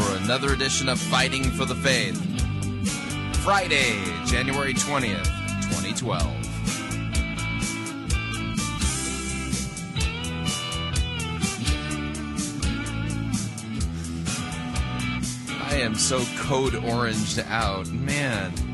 for another edition of Fighting for the Faith. Friday, January 20th, 2012. I am so code oranged out. Man.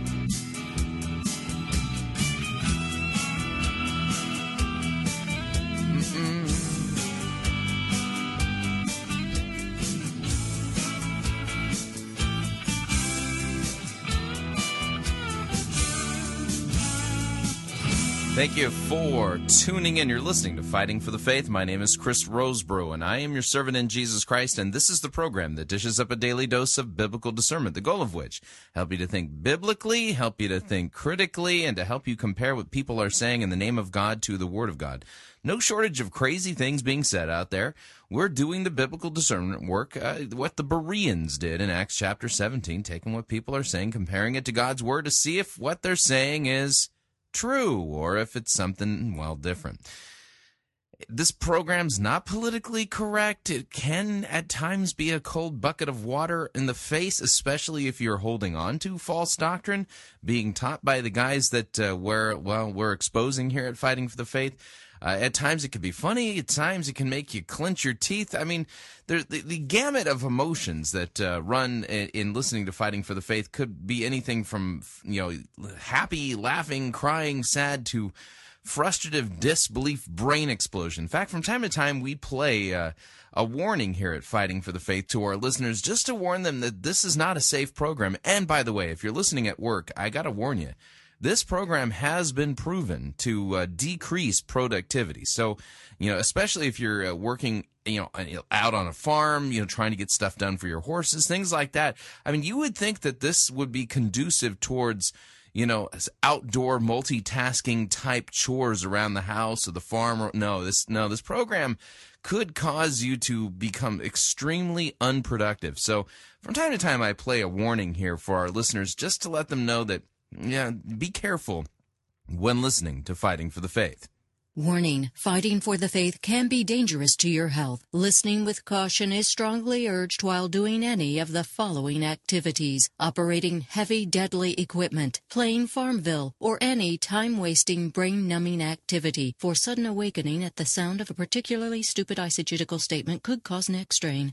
Thank you for tuning in. You're listening to Fighting for the Faith. My name is Chris Rosebrough, and I am your servant in Jesus Christ. And this is the program that dishes up a daily dose of biblical discernment, the goal of which help you to think biblically, help you to think critically, and to help you compare what people are saying in the name of God to the Word of God. No shortage of crazy things being said out there. We're doing the biblical discernment work, uh, what the Bereans did in Acts chapter 17, taking what people are saying, comparing it to God's Word to see if what they're saying is true or if it's something, well, different. This program's not politically correct. It can at times be a cold bucket of water in the face, especially if you're holding on to false doctrine being taught by the guys that uh, we're, well, we're exposing here at Fighting for the Faith. Uh, at times it can be funny. At times it can make you clench your teeth. I mean, the, the gamut of emotions that uh, run in, in, listening to Fighting for the Faith could be anything from you know happy, laughing, crying, sad to frustrative disbelief, brain explosion. In fact, from time to time we play. Uh, a warning here at Fighting for the Faith to our listeners just to warn them that this is not a safe program. And by the way, if you're listening at work, I got to warn you this program has been proven to uh, decrease productivity. So, you know, especially if you're uh, working, you know, out on a farm, you know, trying to get stuff done for your horses, things like that. I mean, you would think that this would be conducive towards, you know, outdoor multitasking type chores around the house or the farm. No, this no, this program could cause you to become extremely unproductive. So, from time to time, I play a warning here for our listeners just to let them know that yeah, be careful when listening to Fighting for the Faith. Warning, fighting for the faith can be dangerous to your health. Listening with caution is strongly urged while doing any of the following activities. Operating heavy deadly equipment, playing Farmville, or any time-wasting brain-numbing activity. For sudden awakening at the sound of a particularly stupid eisegetical statement could cause neck strain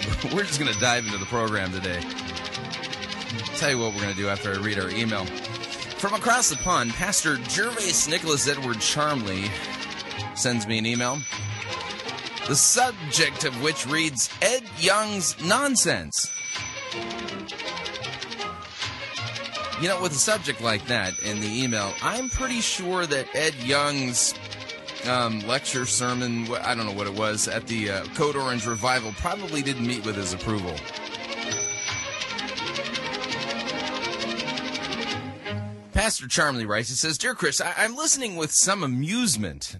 we're just going to dive into the program today. tell you what we're going to do after I read our email. From across the pond, Pastor Gervase Nicholas Edward Charmley sends me an email. The subject of which reads Ed Young's Nonsense. You know, with a subject like that in the email, I'm pretty sure that Ed Young's um, lecture, sermon, I don't know what it was, at the uh, Code Orange Revival probably didn't meet with his approval. Pastor Charmley writes, he says, Dear Chris, I- am listening with some amusement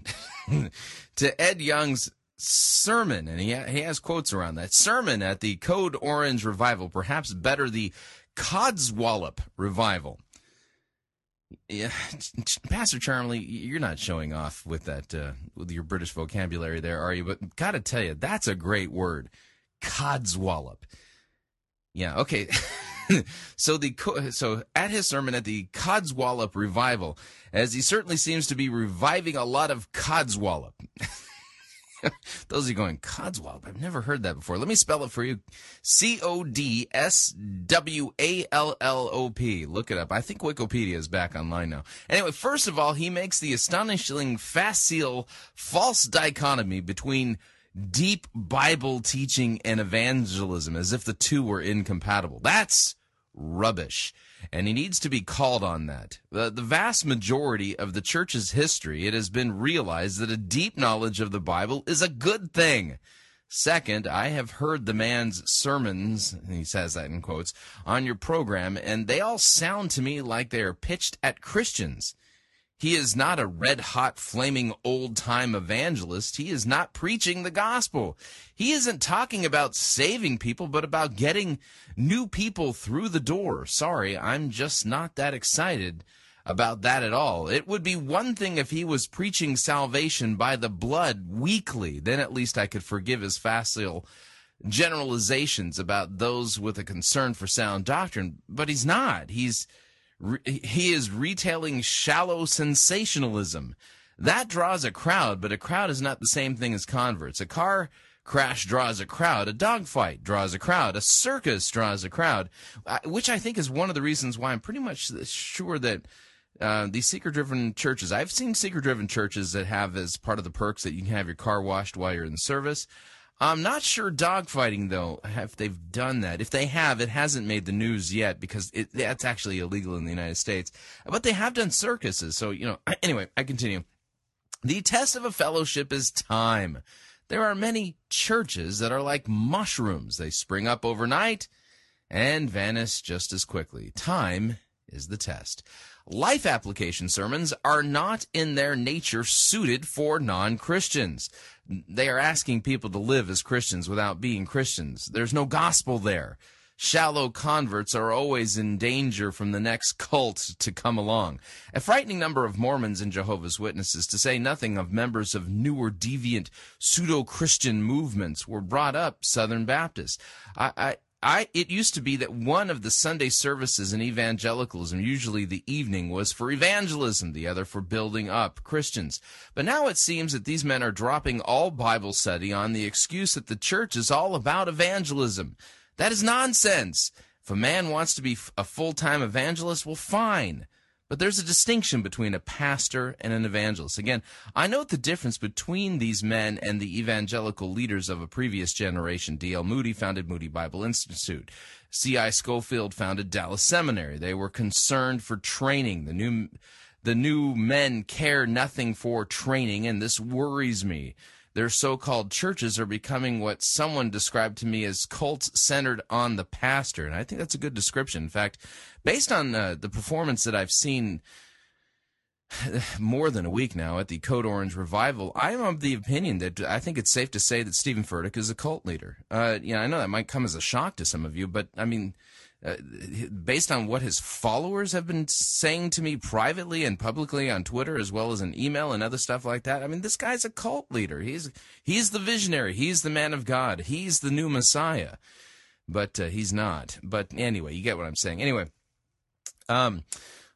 to Ed Young's sermon, and he, ha- he has quotes around that sermon at the Code Orange Revival. Perhaps better the Codswallop Revival. Yeah, Pastor Charmley, you're not showing off with that uh, with your British vocabulary there, are you? But gotta tell you, that's a great word, codswallop. Yeah, okay. so the so at his sermon at the Codswallop revival, as he certainly seems to be reviving a lot of codswallop. Those are going, Codswallop. I've never heard that before. Let me spell it for you. C O D S W A L L O P. Look it up. I think Wikipedia is back online now. Anyway, first of all, he makes the astonishing facile false dichotomy between deep Bible teaching and evangelism as if the two were incompatible. That's rubbish and he needs to be called on that. The, the vast majority of the church's history, it has been realized that a deep knowledge of the Bible is a good thing. Second, I have heard the man's sermons, he says that in quotes, on your program, and they all sound to me like they are pitched at Christians. He is not a red hot, flaming old time evangelist. He is not preaching the gospel. He isn't talking about saving people, but about getting new people through the door. Sorry, I'm just not that excited about that at all. It would be one thing if he was preaching salvation by the blood weekly. Then at least I could forgive his facile generalizations about those with a concern for sound doctrine. But he's not. He's he is retailing shallow sensationalism. That draws a crowd, but a crowd is not the same thing as converts. A car crash draws a crowd, a dogfight draws a crowd, a circus draws a crowd, uh, which I think is one of the reasons why I'm pretty much sure that uh, these seeker driven churches, I've seen seeker driven churches that have as part of the perks that you can have your car washed while you're in service. I'm not sure dogfighting though if they've done that. If they have, it hasn't made the news yet because it, that's actually illegal in the United States. But they have done circuses. So you know. Anyway, I continue. The test of a fellowship is time. There are many churches that are like mushrooms. They spring up overnight and vanish just as quickly. Time is the test. Life application sermons are not in their nature suited for non Christians. They are asking people to live as Christians without being Christians. There's no gospel there. Shallow converts are always in danger from the next cult to come along. A frightening number of Mormons and Jehovah's Witnesses, to say nothing of members of newer deviant pseudo Christian movements, were brought up Southern Baptists. I, I I it used to be that one of the Sunday services in evangelicalism, usually the evening, was for evangelism, the other for building up Christians. But now it seems that these men are dropping all Bible study on the excuse that the church is all about evangelism. That is nonsense. If a man wants to be a full-time evangelist, well fine. But there's a distinction between a pastor and an evangelist. Again, I note the difference between these men and the evangelical leaders of a previous generation. D.L. Moody founded Moody Bible Institute. C.I. Scofield founded Dallas Seminary. They were concerned for training. The new, the new men care nothing for training, and this worries me their so-called churches are becoming what someone described to me as cults centered on the pastor and i think that's a good description in fact based on uh, the performance that i've seen more than a week now at the Code Orange revival, I am of the opinion that I think it's safe to say that Stephen Furtick is a cult leader. Uh, I know that might come as a shock to some of you, but I mean, uh, based on what his followers have been saying to me privately and publicly on Twitter, as well as an email and other stuff like that. I mean, this guy's a cult leader. He's he's the visionary. He's the man of God. He's the new Messiah, but uh, he's not. But anyway, you get what I'm saying. Anyway, um,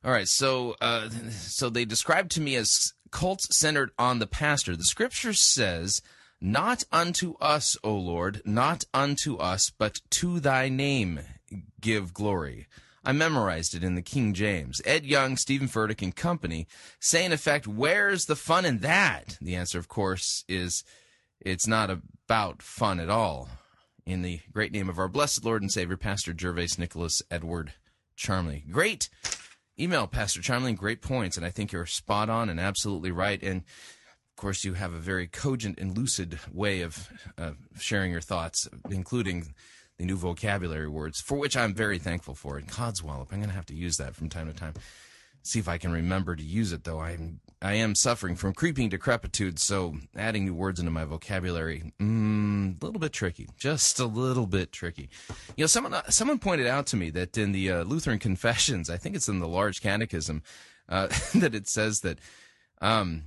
all right. So uh, so they described to me as cults centered on the pastor. The scripture says. Not unto us, O Lord, not unto us, but to thy name give glory. I memorized it in the King James. Ed Young, Stephen Furtick, and company say, in effect, where's the fun in that? The answer, of course, is it's not about fun at all. In the great name of our blessed Lord and Savior, Pastor Gervase Nicholas Edward Charmley. Great email, Pastor Charmley. Great points, and I think you're spot on and absolutely right. And of course, you have a very cogent and lucid way of uh, sharing your thoughts, including the new vocabulary words, for which I'm very thankful for. And codswallop, I'm going to have to use that from time to time. see if I can remember to use it though. I'm I am suffering from creeping decrepitude, so adding new words into my vocabulary, mm, a little bit tricky, just a little bit tricky. You know, someone uh, someone pointed out to me that in the uh, Lutheran Confessions, I think it's in the Large Catechism, uh, that it says that um,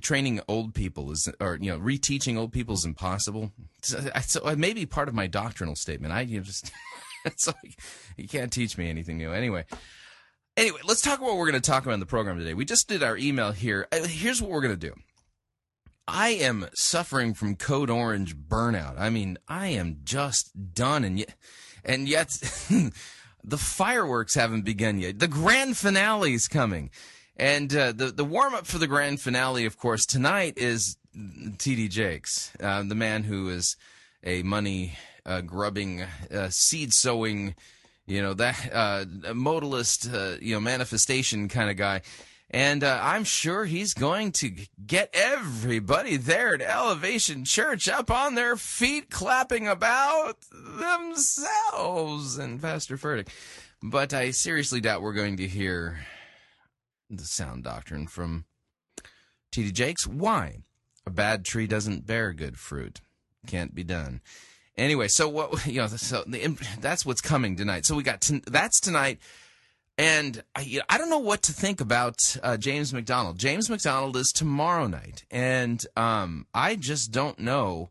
training old people is, or you know, reteaching old people is impossible. So, so it may be part of my doctrinal statement. I you just so you can't teach me anything new. Anyway, Anyway, let's talk about what we're going to talk about in the program today. We just did our email here. Uh, here's what we're going to do. I am suffering from code orange burnout. I mean, I am just done and yet and yet the fireworks haven't begun yet. The grand finale is coming. And uh, the the warm up for the grand finale, of course, tonight is TD Jakes, uh, the man who is a money uh, grubbing, uh, seed sowing, you know that uh, modalist, uh, you know manifestation kind of guy. And I'm sure he's going to get everybody there at Elevation Church up on their feet, clapping about themselves and Pastor Furtick. But I seriously doubt we're going to hear the sound doctrine from T.D. Jakes. Why? A bad tree doesn't bear good fruit. Can't be done. Anyway, so what you know, so the, that's what's coming tonight. So we got that's tonight, and I, I don't know what to think about uh, James MacDonald. James MacDonald is tomorrow night, and um, I just don't know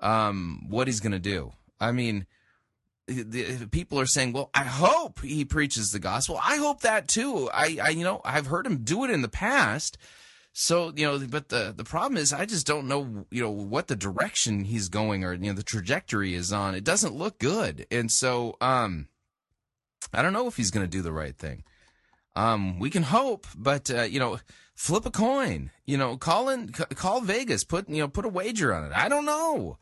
um, what he's going to do. I mean, the, people are saying, "Well, I hope he preaches the gospel." I hope that too. I, I, you know, I've heard him do it in the past. So you know, but the the problem is, I just don't know, you know, what the direction he's going or you know the trajectory is on. It doesn't look good, and so um, I don't know if he's going to do the right thing. Um, we can hope, but uh, you know, flip a coin. You know, call in, call Vegas, put you know, put a wager on it. I don't know,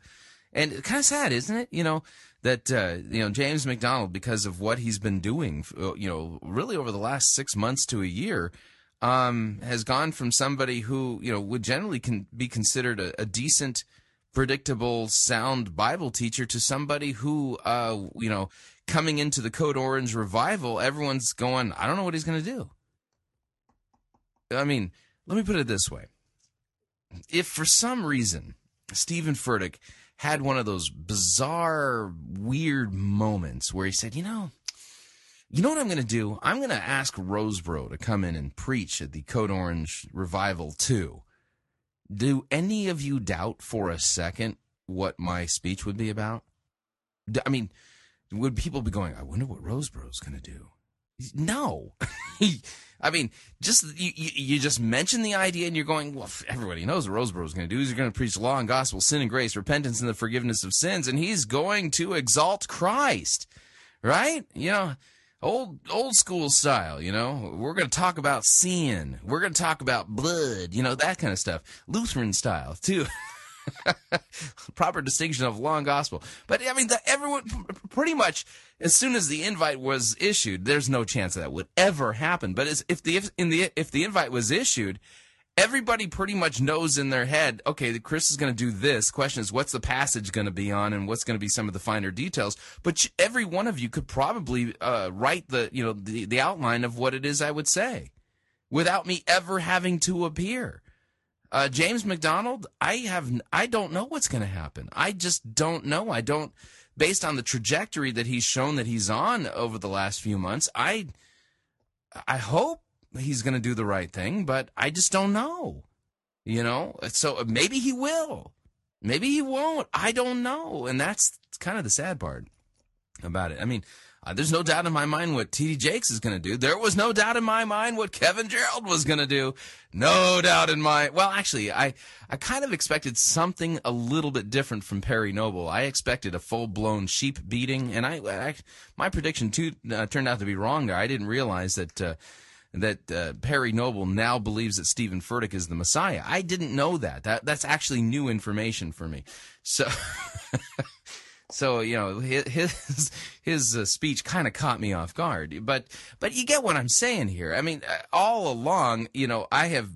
and kind of sad, isn't it? You know that uh, you know James MacDonald, because of what he's been doing, uh, you know, really over the last six months to a year um, has gone from somebody who you know would generally can be considered a, a decent, predictable, sound Bible teacher to somebody who uh, you know coming into the Code Orange revival, everyone's going, I don't know what he's going to do. I mean, let me put it this way: if for some reason Stephen Furtick had one of those bizarre, weird moments where he said, you know you know what I'm going to do? I'm going to ask Rosebrough to come in and preach at the Code Orange Revival too. Do any of you doubt for a second what my speech would be about? I mean, would people be going, I wonder what Rosebrough's going to do? No. I mean, just you, you just mention the idea and you're going, well, everybody knows what Rosebrough is going to do. He's going to preach law and gospel, sin and grace, repentance and the forgiveness of sins, and he's going to exalt Christ, right? You know, old old school style you know we're going to talk about sin we're going to talk about blood you know that kind of stuff lutheran style too proper distinction of law and gospel but i mean the, everyone pretty much as soon as the invite was issued there's no chance that, would ever happen but if the if, in the if the invite was issued everybody pretty much knows in their head, okay, Chris is going to do this. Question is, what's the passage going to be on, and what's going to be some of the finer details? But every one of you could probably uh, write the, you know, the, the outline of what it is I would say, without me ever having to appear. Uh, James MacDonald, I have, I don't know what's going to happen. I just don't know. I don't, based on the trajectory that he's shown that he's on over the last few months. I, I hope he's going to do the right thing, but I just don't know. You know, so uh, maybe he will. Maybe he won't. I don't know. And that's kind of the sad part about it. I mean, uh, there's no doubt in my mind what T.D. Jakes is going to do. There was no doubt in my mind what Kevin Gerald was going to do. No doubt in my, well, actually, I, I kind of expected something a little bit different from Perry Noble. I expected a full blown sheep beating, and I, I my prediction too uh, turned out to be wrong there. I didn't realize that, uh, that uh, Perry Noble now believes that Stephen Furtick is the Messiah. I didn't know that. That that's actually new information for me. So. so you know his his uh, speech kind of caught me off guard but but you get what i'm saying here. I mean uh, all along you know i have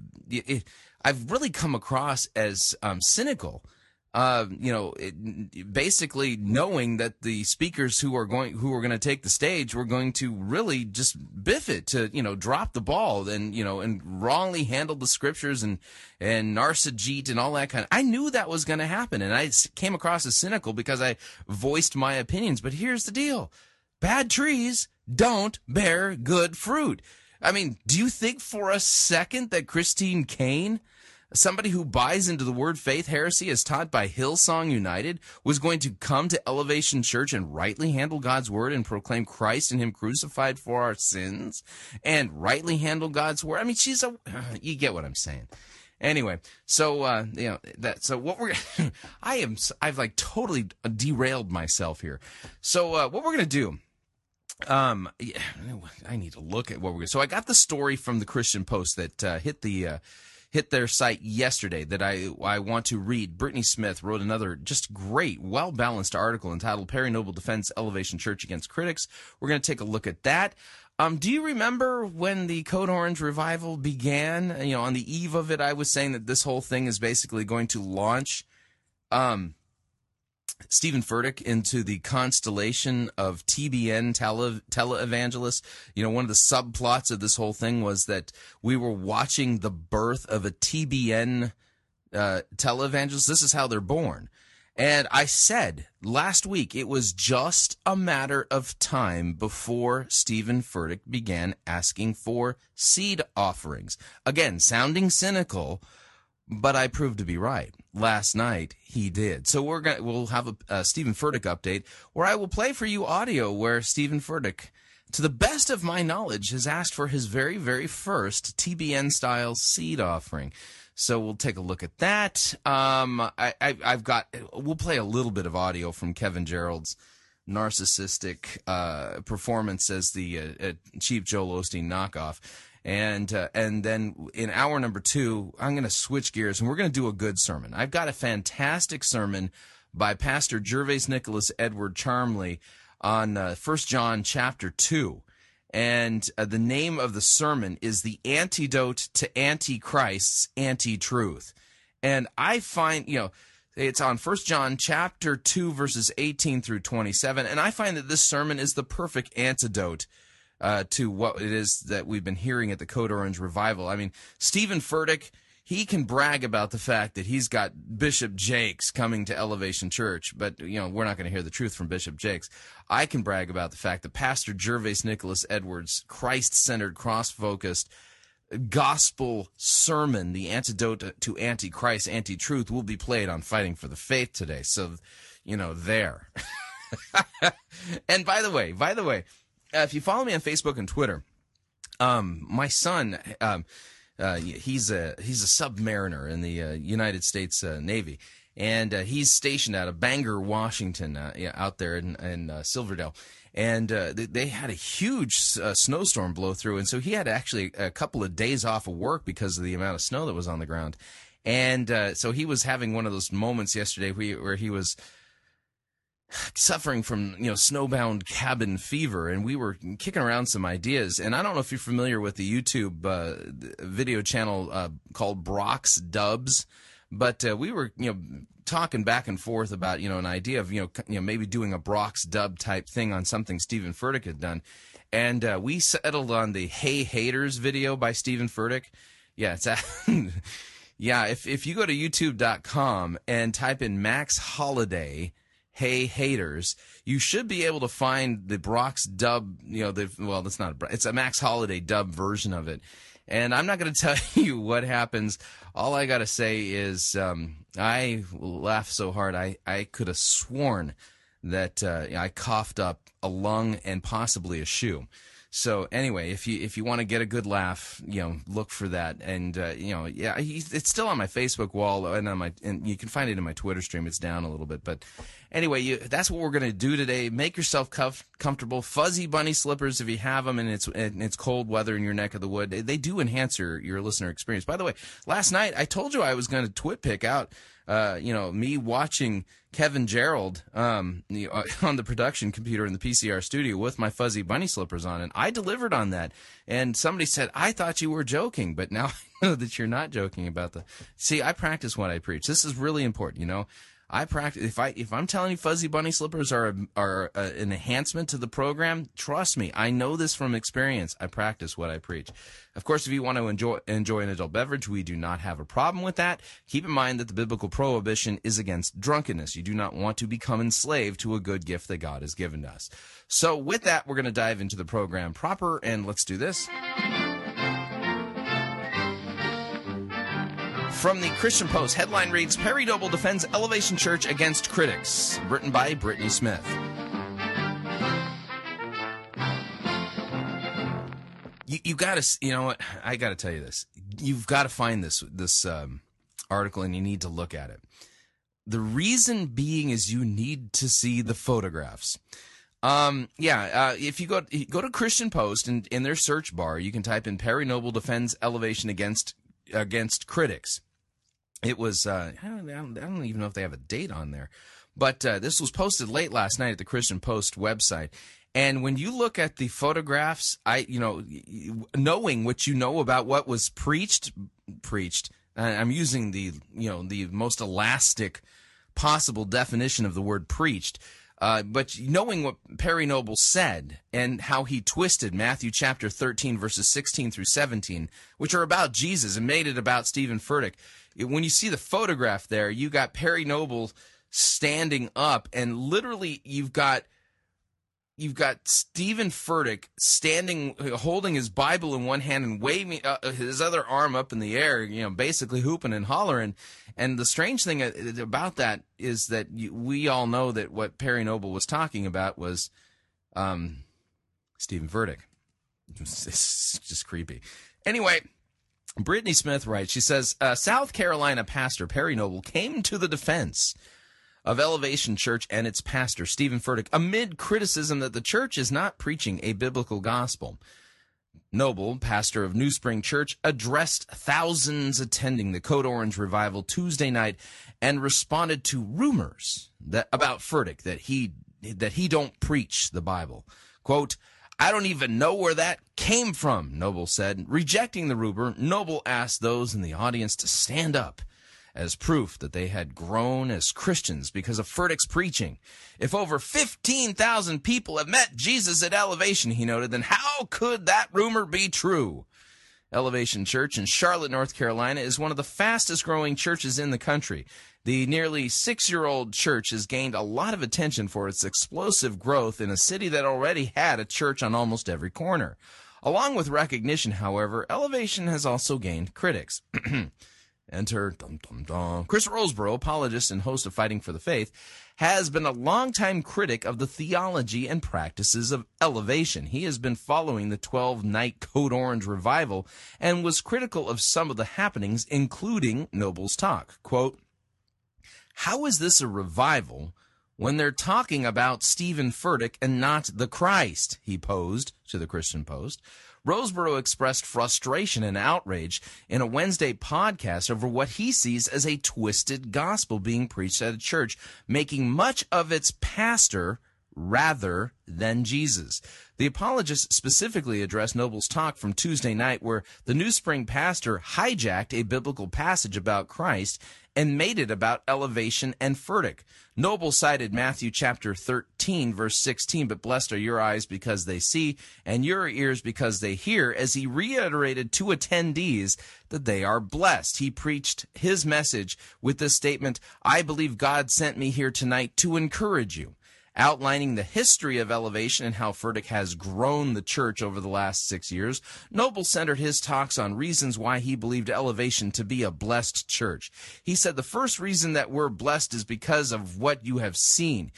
i've really come across as um, cynical uh, you know, it, basically knowing that the speakers who are going who are going to take the stage were going to really just biff it to you know drop the ball and you know and wrongly handle the scriptures and and narcissist and all that kind of. I knew that was going to happen, and I came across as cynical because I voiced my opinions. But here's the deal: bad trees don't bear good fruit. I mean, do you think for a second that Christine Caine? Somebody who buys into the word faith heresy as taught by Hillsong United was going to come to Elevation Church and rightly handle God's word and proclaim Christ and Him crucified for our sins and rightly handle God's word. I mean, she's a, you get what I'm saying. Anyway, so uh, you know that. So what we're, I am, I've like totally derailed myself here. So uh, what we're gonna do um yeah, i need to look at what we're so i got the story from the christian post that uh, hit the uh, hit their site yesterday that I I want to read. Brittany Smith wrote another just great, well balanced article entitled "Perry Noble Defends Elevation Church Against Critics." We're going to take a look at that. Um, do you remember when the Code Orange revival began? You know, on the eve of it, I was saying that this whole thing is basically going to launch. Um, Stephen Furtick into the constellation of TBN tele, televangelists. You know, one of the subplots of this whole thing was that we were watching the birth of a TBN uh, televangelist. This is how they're born. And I said last week it was just a matter of time before Stephen Furtick began asking for seed offerings. Again, sounding cynical, but I proved to be right. Last night he did. So we're gonna we'll have a, a Stephen Furtick update where I will play for you audio where Stephen Furtick, to the best of my knowledge, has asked for his very very first TBN style seed offering. So we'll take a look at that. Um, I, have got we'll play a little bit of audio from Kevin Gerald's narcissistic uh, performance as the uh, cheap Joel Osteen knockoff and uh, and then in hour number two, I'm going to switch gears and we're going to do a good sermon. I've got a fantastic sermon by Pastor Gervase Nicholas Edward Charmley on uh, First John chapter two, and uh, the name of the sermon is the antidote to Antichrist's anti-truth. And I find you know it's on First John chapter two verses 18 through 27, and I find that this sermon is the perfect antidote uh, to what it is that we've been hearing at the Code Orange revival. I mean, Stephen Furtick, he can brag about the fact that he's got Bishop Jakes coming to Elevation Church, but you know we're not going to hear the truth from Bishop Jakes. I can brag about the fact that Pastor Gervase Nicholas Edwards, Christ-centered, cross-focused gospel sermon, the antidote to antichrist, anti-truth, will be played on Fighting for the Faith today. So, you know, there. and by the way, by the way, uh, if you follow me on Facebook and Twitter, um, my son, um, uh, he's a he's a submariner in the uh, United States uh, Navy, and uh, he's stationed out of Bangor, Washington, uh, out there in, in Silverdale. And they, had a huge snowstorm blow through, and so he had actually a couple of days off of work because of the amount of snow that was on the ground. And so he was having one of those moments yesterday where he, where he was suffering from you know snowbound cabin fever and we were kicking around some ideas. And i don't know if you're familiar with the youtube uh, video channel uh, called brock's dubs but uh, we were you know talking back and forth about you know an idea of you know you know maybe doing a brock's dub type thing on something stephen furtick had done. And uh, we settled on the hey haters video by stephen furtick. Yeah it's yeah if, if you go to youtube.com and type in max holiday Hey Haters, you should be able to find the Brock's dub, you know, the, well, that's not, a, it's a Max Holiday dub version of it. And I'm not going to tell you what happens. All I got to say is, um, I laughed so hard, I, I could have sworn that uh, I coughed up a lung and possibly a shoe. So anyway, if you if you want to get a good laugh, you know, look for that. And uh, you know, yeah, it's still on my Facebook wall and on my and you can find it in my Twitter stream. It's down a little bit, but anyway, you, that's what we're to do today. Make yourself cuff, comfortable. Fuzzy bunny slippers if you have them, and it's and it's cold weather in your neck of the wood. They do enhance your your listener experience. By the way, last night I told you I was to twit pick out uh, you know, me watching Kevin Gerald um, on the production computer in the PCR studio with my fuzzy bunny slippers on, and I delivered on that. And somebody said, "I thought you were joking, but now I know that you're not joking about the." See, I practice what I preach. This is really important. You know, I practice if I if I'm telling you fuzzy bunny slippers are are uh, an enhancement to the program, trust me, I know this from experience. I practice what I preach. Of course, if you want to enjoy enjoy an adult beverage, we do not have a problem with that. Keep in mind that the biblical prohibition is against drunkenness. You do not want to become enslaved to a good gift that God has given us. So, with that, we're going to dive into the program proper, and let's do this. From the Christian Post, headline reads Perry Noble defends Elevation Church against critics. Written by Brittany Smith. You, you got to, you know what? I got to tell you this. You've got to find this this um, article, and you need to look at it. The reason being is you need to see the photographs. Um, yeah, uh, if you go go to Christian Post and in their search bar, you can type in Perry Noble defends elevation against against critics. It was uh, I, don't, I, don't, I don't even know if they have a date on there, but uh, this was posted late last night at the Christian Post website. And when you look at the photographs, I you know knowing what you know about what was preached preached. I'm using the you know the most elastic possible definition of the word preached. Uh, but knowing what Perry Noble said and how he twisted Matthew chapter 13, verses 16 through 17, which are about Jesus and made it about Stephen Furtick, when you see the photograph there, you got Perry Noble standing up, and literally you've got you've got Stephen Furtick standing, holding his Bible in one hand and waving uh, his other arm up in the air, you know, basically hooping and hollering. And the strange thing uh, about that is that we all know that what Perry Noble was talking about was um, Stephen Furtick. It's just creepy. Anyway, Brittany Smith writes, she says, uh, South Carolina pastor Perry Noble came to the defense of Elevation Church and its pastor, Stephen Furtick, amid criticism that the church is not preaching a biblical gospel. Noble, pastor of New Spring Church, addressed thousands attending the Code Orange revival Tuesday night and responded to rumors that about Furtick that he that he don't preach the Bible. Quote, I don't even know where that came from, Noble said. Rejecting the rumor, Noble asked those in the audience to stand up as proof that they had grown as Christians because of Furtick's preaching. If over 15,000 people have met Jesus at Elevation, he noted, then how could that rumor be true? Elevation Church in Charlotte, North Carolina is one of the fastest growing churches in the country. The nearly six year old church has gained a lot of attention for its explosive growth in a city that already had a church on almost every corner. Along with recognition, however, Elevation has also gained critics. Enter dum, dum, dum. Chris Rosebrough, apologist and host of Fighting for the Faith, has been a longtime critic of the theology and practices of elevation. He has been following the 12 night Code Orange revival and was critical of some of the happenings, including Noble's talk. Quote, how is this a revival when they're talking about Stephen Furtick and not the Christ? He posed to the Christian Post. Rosebrough expressed frustration and outrage in a Wednesday podcast over what he sees as a twisted gospel being preached at a church, making much of its pastor rather than Jesus. The apologist specifically addressed Noble's talk from Tuesday night, where the New Spring pastor hijacked a biblical passage about Christ and made it about elevation and Furtick. Noble cited Matthew chapter 13, verse 16, but blessed are your eyes because they see, and your ears because they hear, as he reiterated to attendees that they are blessed. He preached his message with the statement, I believe God sent me here tonight to encourage you outlining the history of elevation and how Furtick has grown the church over the last six years, Noble centered his talks on reasons why he believed elevation to be a blessed church. He said the first reason that we're blessed is because of what you have seen.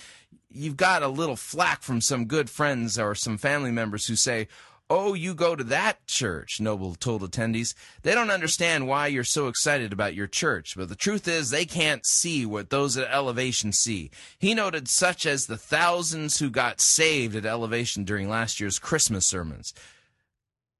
You've got a little flack from some good friends or some family members who say, Oh, you go to that church, Noble told attendees. They don't understand why you're so excited about your church, but the truth is they can't see what those at Elevation see. He noted such as the thousands who got saved at Elevation during last year's Christmas sermons.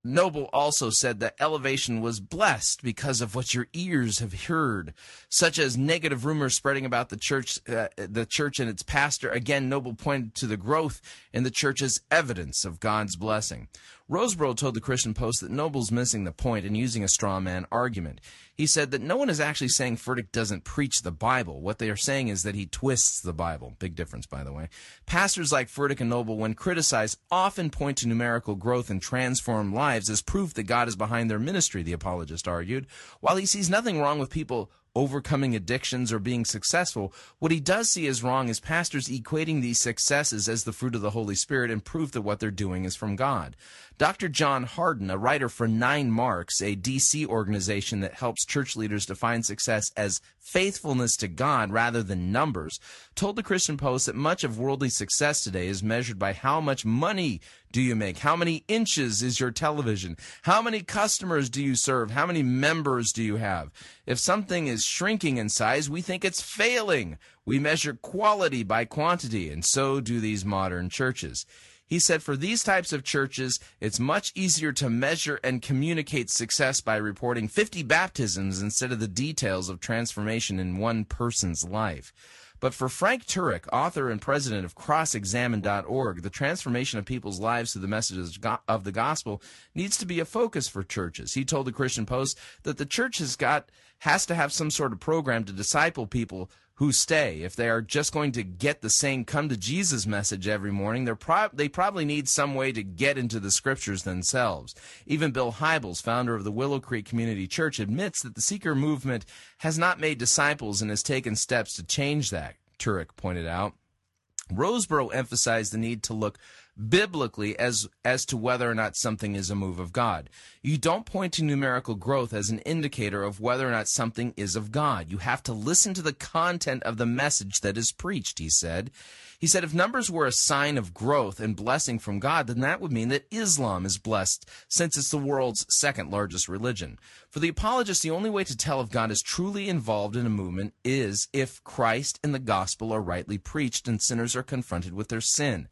Noble also said that elevation was blessed because of what your ears have heard, such as negative rumors spreading about the church, uh, the church and its pastor. Again, Noble pointed to the growth in the church as evidence of God's blessing. Rosebrough told the Christian Post that Noble's missing the point and using a straw man argument. He said that no one is actually saying Furtick doesn't preach the Bible. What they are saying is that he twists the Bible. Big difference, by the way. Pastors like Furtick and Noble, when criticized, often point to numerical growth and transformed lives as proof that God is behind their ministry, the apologist argued. While he sees nothing wrong with people overcoming addictions or being successful. What he does see as wrong is pastors equating these successes as the fruit of the Holy Spirit and proof that what they're doing is from God. Dr. John Harden, a writer for Nine Marks, a DC organization that helps church leaders define success as faithfulness to God rather than numbers, told the Christian Post that much of worldly success today is measured by how much money do you make? How many inches is your television? How many customers do you serve? How many members do you have? If something is shrinking in size, we think it's failing. We measure quality by quantity, and so do these modern churches. He said for these types of churches, it's much easier to measure and communicate success by reporting 50 baptisms instead of the details of transformation in one person's life. But for Frank Turek, author and president of CrossExamine.org, the transformation of people's lives through the messages of the gospel needs to be a focus for churches. He told the Christian Post that the church has got has to have some sort of program to disciple people who stay. If they are just going to get the same come to Jesus message every morning, they're pro- they probably need some way to get into the scriptures themselves. Even Bill Hybels, founder of the Willow Creek Community Church, admits that the seeker movement has not made disciples and has taken steps to change that, Turek pointed out. Rosebrough emphasized the need to look biblically as as to whether or not something is a move of God. You don't point to numerical growth as an indicator of whether or not something is of God. You have to listen to the content of the message that is preached, he said. He said if numbers were a sign of growth and blessing from God, then that would mean that Islam is blessed, since it's the world's second largest religion. For the apologist, the only way to tell if God is truly involved in a movement is if Christ and the gospel are rightly preached and sinners are confronted with their sin.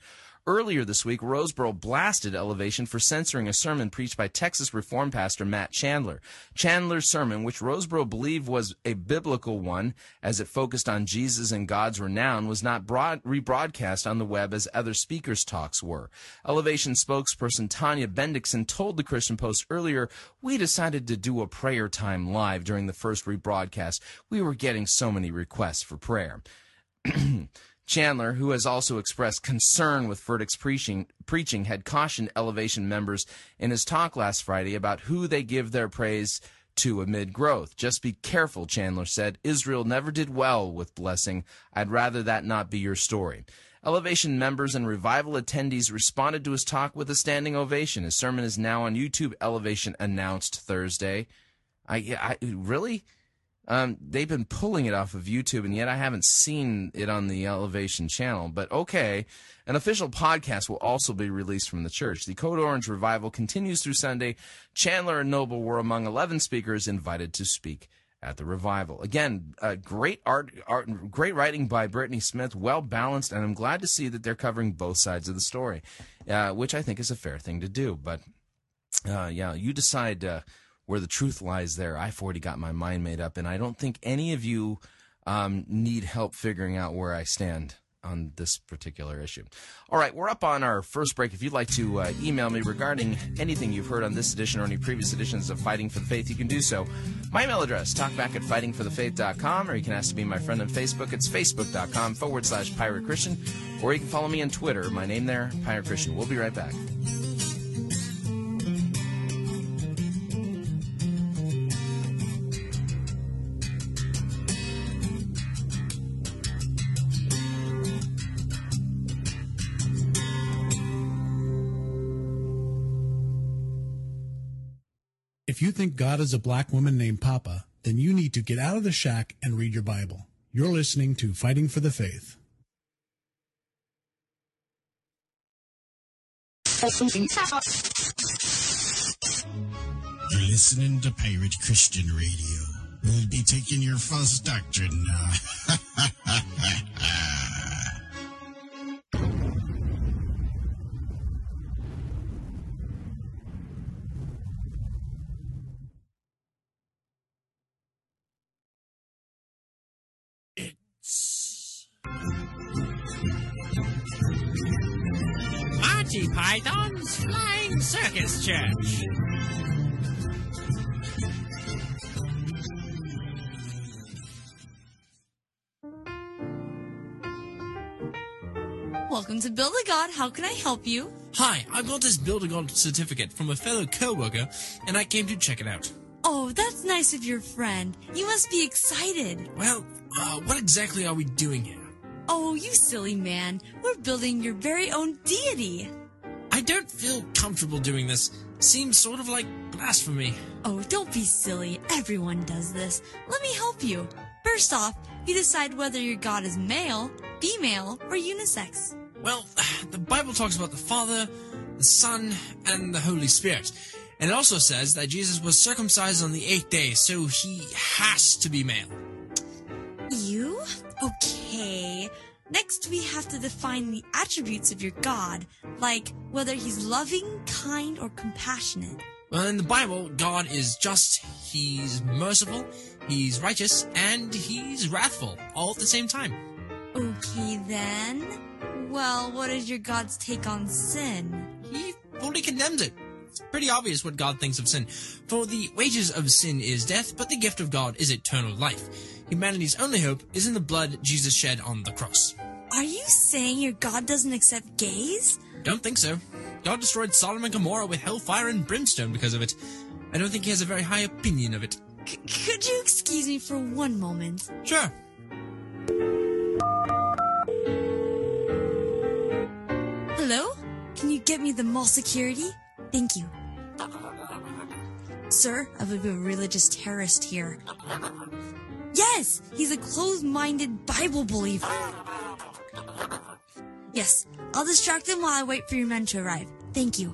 Earlier this week, Rosebrough blasted Elevation for censoring a sermon preached by Texas Reform pastor Matt Chandler. Chandler's sermon, which Rosebrough believed was a biblical one, as it focused on Jesus and God's renown, was not broad- rebroadcast on the web as other speakers' talks were. Elevation spokesperson Tanya Bendixson told the Christian Post earlier, We decided to do a prayer time live during the first rebroadcast. We were getting so many requests for prayer. Chandler, who has also expressed concern with Furtick's preaching, preaching, had cautioned Elevation members in his talk last Friday about who they give their praise to amid growth. Just be careful, Chandler said. Israel never did well with blessing. I'd rather that not be your story. Elevation members and revival attendees responded to his talk with a standing ovation. His sermon is now on YouTube. Elevation announced Thursday. I, I really um, they've been pulling it off of YouTube, and yet I haven't seen it on the Elevation channel. But okay, an official podcast will also be released from the church. The Code Orange revival continues through Sunday. Chandler and Noble were among 11 speakers invited to speak at the revival. Again, uh, great art, art, great writing by Brittany Smith, well balanced, and I'm glad to see that they're covering both sides of the story, uh, which I think is a fair thing to do. But uh, yeah, you decide uh, where the truth lies there. I've already got my mind made up, and I don't think any of you um, need help figuring out where I stand on this particular issue. All right, we're up on our first break. If you'd like to uh, email me regarding anything you've heard on this edition or any previous editions of Fighting for the Faith, you can do so. My email address, talkback at fightingforthefaith.com, or you can ask to be my friend on Facebook. It's facebook.com forward slash pirate Christian, or you can follow me on Twitter. My name there, Pirate Christian. We'll be right back. If you think God is a black woman named Papa, then you need to get out of the shack and read your Bible. You're listening to Fighting for the Faith. You're listening to Pirate Christian Radio. We'll be taking your false doctrine now. Python's Flying Circus Church. Welcome to Build a God. How can I help you? Hi, I got this Build a God certificate from a fellow coworker, and I came to check it out. Oh, that's nice of your friend. You must be excited. Well, uh, what exactly are we doing here? Oh, you silly man. We're building your very own deity. I don't feel comfortable doing this. Seems sort of like blasphemy. Oh, don't be silly. Everyone does this. Let me help you. First off, you decide whether your God is male, female, or unisex. Well, the Bible talks about the Father, the Son, and the Holy Spirit. And it also says that Jesus was circumcised on the eighth day, so he has to be male. You? Okay. Next, we have to define the attributes of your God, like whether he's loving, kind, or compassionate. Well, in the Bible, God is just, he's merciful, he's righteous, and he's wrathful, all at the same time. Okay, then. Well, what is your God's take on sin? He fully condemns it. It's pretty obvious what God thinks of sin. For the wages of sin is death, but the gift of God is eternal life. Humanity's only hope is in the blood Jesus shed on the cross. Are you saying your God doesn't accept gays? Don't think so. God destroyed Sodom and Gomorrah with hellfire and brimstone because of it. I don't think he has a very high opinion of it. C- could you excuse me for one moment? Sure. Hello? Can you get me the mall security? Thank you. Sir, I believe a religious terrorist here. Yes, he's a closed-minded Bible believer. Yes, I'll distract him while I wait for your men to arrive. Thank you.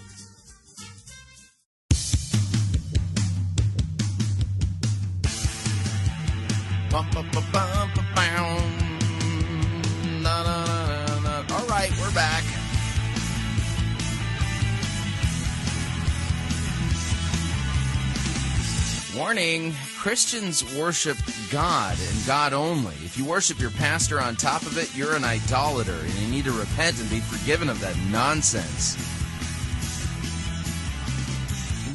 All right, we're back. Warning Christians worship God and God only. If you worship your pastor on top of it, you're an idolater and you need to repent and be forgiven of that nonsense.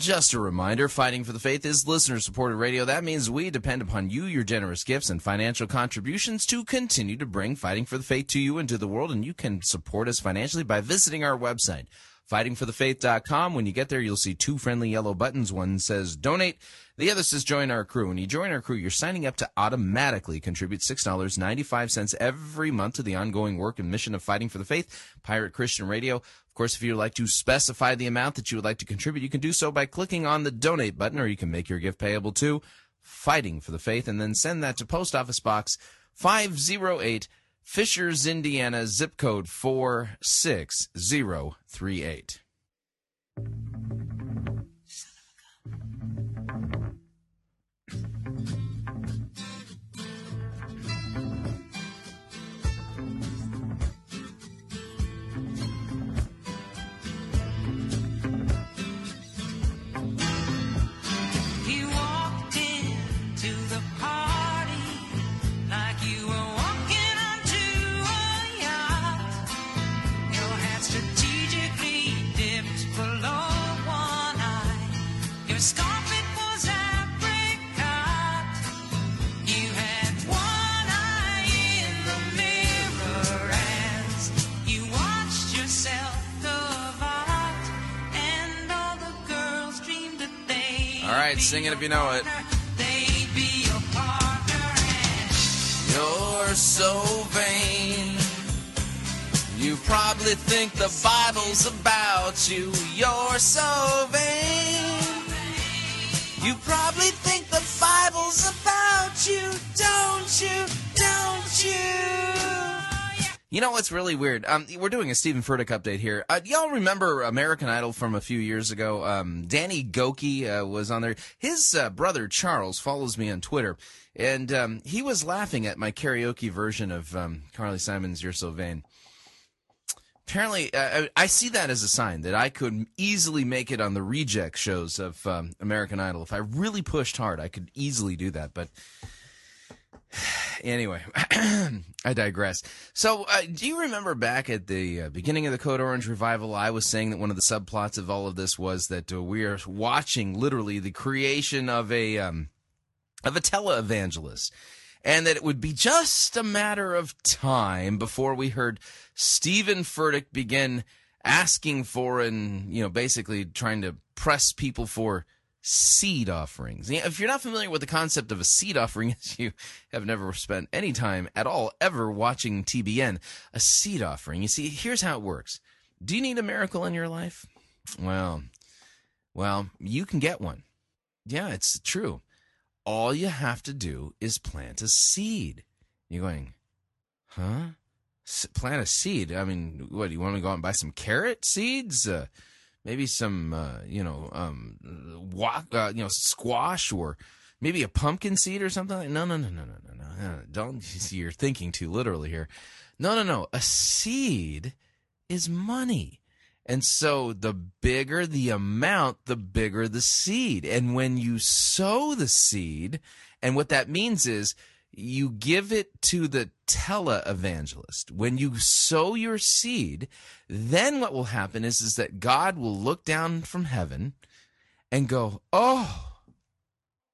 Just a reminder Fighting for the Faith is listener supported radio. That means we depend upon you, your generous gifts, and financial contributions to continue to bring Fighting for the Faith to you and to the world. And you can support us financially by visiting our website, fightingforthefaith.com. When you get there, you'll see two friendly yellow buttons. One says donate, the other says join our crew. When you join our crew, you're signing up to automatically contribute $6.95 every month to the ongoing work and mission of Fighting for the Faith, Pirate Christian Radio. Of course, if you'd like to specify the amount that you would like to contribute, you can do so by clicking on the donate button, or you can make your gift payable to Fighting for the Faith and then send that to Post Office Box 508 Fishers, Indiana, zip code 46038. Sing it if you know it. You're so vain. You probably think the Bible's about you. You're so vain. You probably think the Bible's about you, don't you? Don't you? You know what's really weird? Um, we're doing a Stephen Furtick update here. Uh, y'all remember American Idol from a few years ago? Um, Danny Gokey uh, was on there. His uh, brother Charles follows me on Twitter, and um, he was laughing at my karaoke version of um, Carly Simon's "You're So Vain." Apparently, uh, I see that as a sign that I could easily make it on the reject shows of um, American Idol. If I really pushed hard, I could easily do that. But anyway, I digress. So, uh, do you remember back at the uh, beginning of the Code Orange revival, I was saying that one of the subplots of all of this was that uh, we are watching literally the creation of a um, of a televangelist, and that it would be just a matter of time before we heard Stephen Furtick begin asking for and you know basically trying to press people for seed offerings. If you're not familiar with the concept of a seed offering, as you have never spent any time at all ever watching TBN, a seed offering. You see, here's how it works. Do you need a miracle in your life? Well, well, you can get one. Yeah, it's true. All you have to do is plant a seed. You're going, huh? S- plant a seed? I mean, what, do you want me to go out and buy some carrot seeds? Uh, maybe some uh, you know um, walk, uh, you know squash or maybe a pumpkin seed or something. No, no, no, no, no, no, no. Don't see you're thinking too literally here. No, no, no. A seed is money. And so the bigger the amount, the bigger the seed. And when you sow the seed, and what that means is you give it to the televangelist. When you sow your seed, then what will happen is, is that God will look down from heaven and go, "Oh,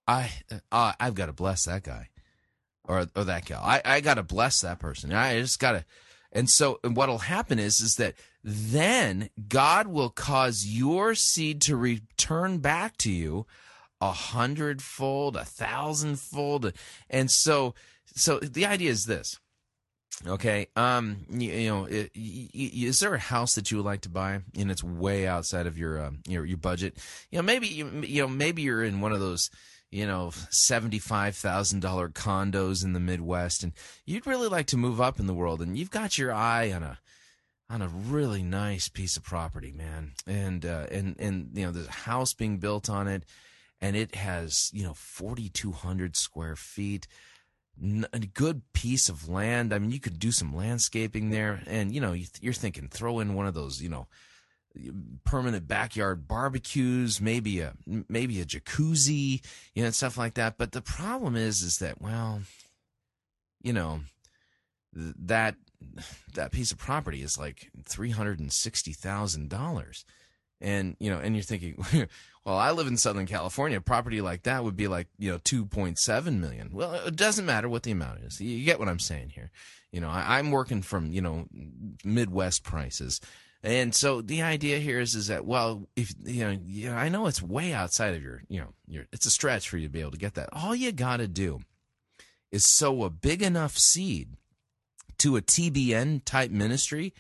I, uh, I've got to bless that guy, or or that gal. I, I got to bless that person. I just got to." And so, and what'll happen is, is that then God will cause your seed to return back to you a hundredfold, a thousandfold, and so, so the idea is this. Okay, um, you, you know, i- i- is there a house that you would like to buy and it's way outside of your um, your your budget? You know, maybe you, you know maybe you're in one of those you know seventy five thousand dollar condos in the Midwest, and you'd really like to move up in the world, and you've got your eye on a on a really nice piece of property, man, and uh, and and you know there's a house being built on it, and it has you know forty two hundred square feet a good piece of land. I mean, you could do some landscaping there, and you know, you- you're thinking throw in one of those, you know, permanent backyard barbecues, maybe a maybe a jacuzzi, you know, stuff like that. But the problem is, is that well, you know, that that piece of property is like three hundred and you know, and you're thinking. Well, I live in Southern California. Property like that would be like, you know, 2.7 million. Well, it doesn't matter what the amount is. You get what I'm saying here. You know, I, I'm working from, you know, Midwest prices. And so the idea here is, is that, well, if, you know, you know, I know it's way outside of your, you know, your, it's a stretch for you to be able to get that. All you got to do is sow a big enough seed to a TBN type ministry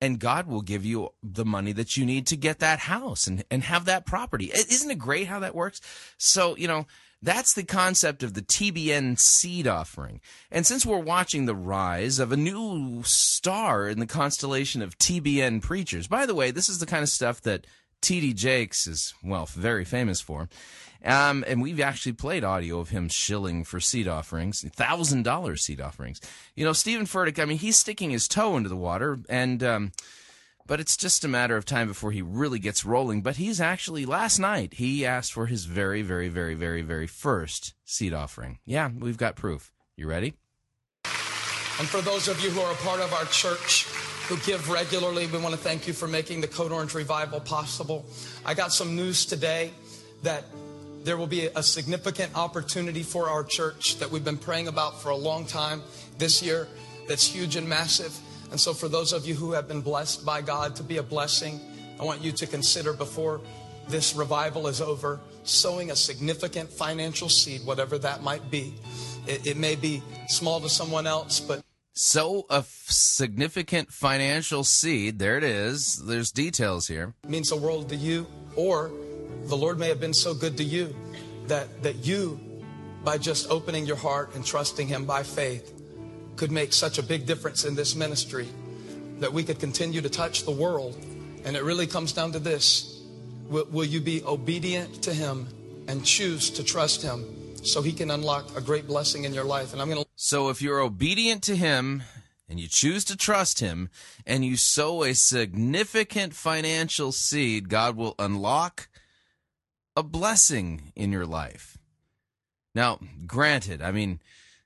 and God will give you the money that you need to get that house and, and have that property. Isn't it great how that works? So, you know, that's the concept of the TBN seed offering. And since we're watching the rise of a new star in the constellation of TBN preachers, by the way, this is the kind of stuff that TD Jakes is, well, very famous for. Um, and we've actually played audio of him shilling for seed offerings, thousand dollar seed offerings. You know, Stephen Furtick, I mean, he's sticking his toe into the water, and um, but it's just a matter of time before he really gets rolling. But he's actually last night he asked for his very, very, very, very, very first seed offering. Yeah, we've got proof. You ready? And for those of you who are a part of our church who give regularly, we want to thank you for making the Code Orange Revival possible. I got some news today that there will be a significant opportunity for our church that we've been praying about for a long time this year that's huge and massive. And so, for those of you who have been blessed by God to be a blessing, I want you to consider before this revival is over sowing a significant financial seed, whatever that might be. It, it may be small to someone else, but Sow a f- significant financial seed. There it is. There's details here. means the world to you, or the Lord may have been so good to you that, that you, by just opening your heart and trusting Him by faith, could make such a big difference in this ministry that we could continue to touch the world. And it really comes down to this will, will you be obedient to Him and choose to trust Him so He can unlock a great blessing in your life? And I'm going to So if you're obedient to him and you choose to trust him and you sow a significant financial seed, God will unlock a blessing in your life. Now, granted, I mean,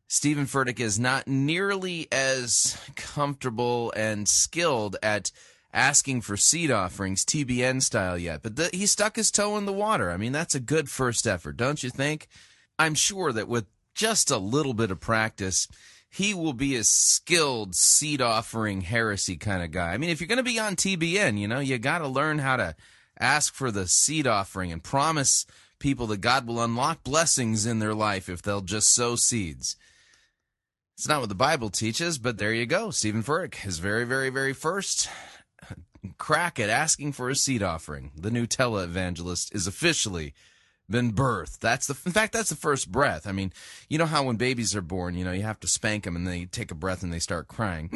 Stephen Furtick is not nearly as comfortable and skilled at asking for seed offerings TBN style yet, but the, he stuck his toe in the water. I mean, that's a good first effort, don't you think? I'm sure that with just a little bit of practice, he will be a skilled seed offering heresy kind of guy. I mean, if you're going to be on TBN, you know, you got to learn how to ask for the seed offering and promise people that God will unlock blessings in their life if they'll just sow seeds. It's not what the Bible teaches, but there you go. Stephen Furtick, his very, very, very first crack at asking for a seed offering. The new televangelist is officially been birthed. That's the, in fact, that's the first breath. I mean, you know how when babies are born, you know, you have to spank them and they take a breath and they start crying.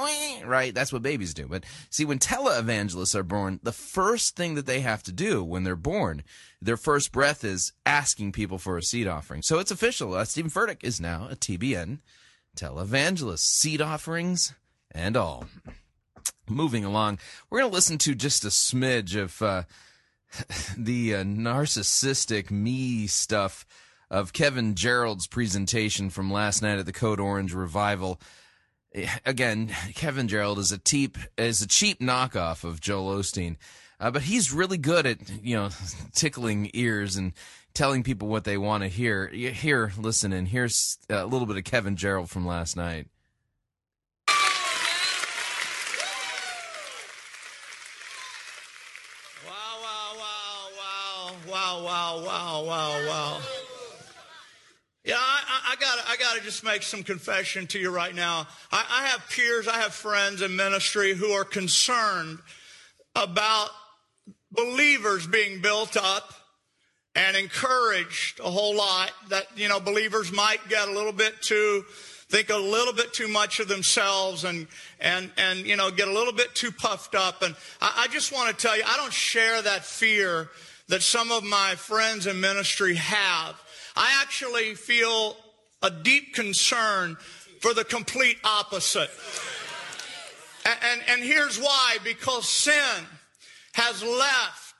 Right? That's what babies do. But see, when televangelists are born, the first thing that they have to do when they're born, their first breath is asking people for a seed offering. So it's official. Uh, Stephen Furtick is now a TBN televangelist. Seed offerings and all. Moving along, we're going to listen to just a smidge of uh, the uh, narcissistic me stuff of Kevin Gerald's presentation from last night at the Code Orange revival. Again, Kevin Gerald is a cheap is a cheap knockoff of Joel Osteen, uh, but he's really good at you know tickling ears and telling people what they want to hear. Here, listen, and here's a little bit of Kevin Gerald from last night. Wow, wow, wow, wow, wow, wow, wow, wow, wow. Yeah, I, gotta, I gotta just make some confession to you right now. I, I have peers, I have friends in ministry who are concerned about believers being built up and encouraged a whole lot that, you know, believers might get a little bit too, think a little bit too much of themselves and, and, and, you know, get a little bit too puffed up. And I, I just want to tell you, I don't share that fear that some of my friends in ministry have. I actually feel a deep concern for the complete opposite. And, and, and here's why because sin has left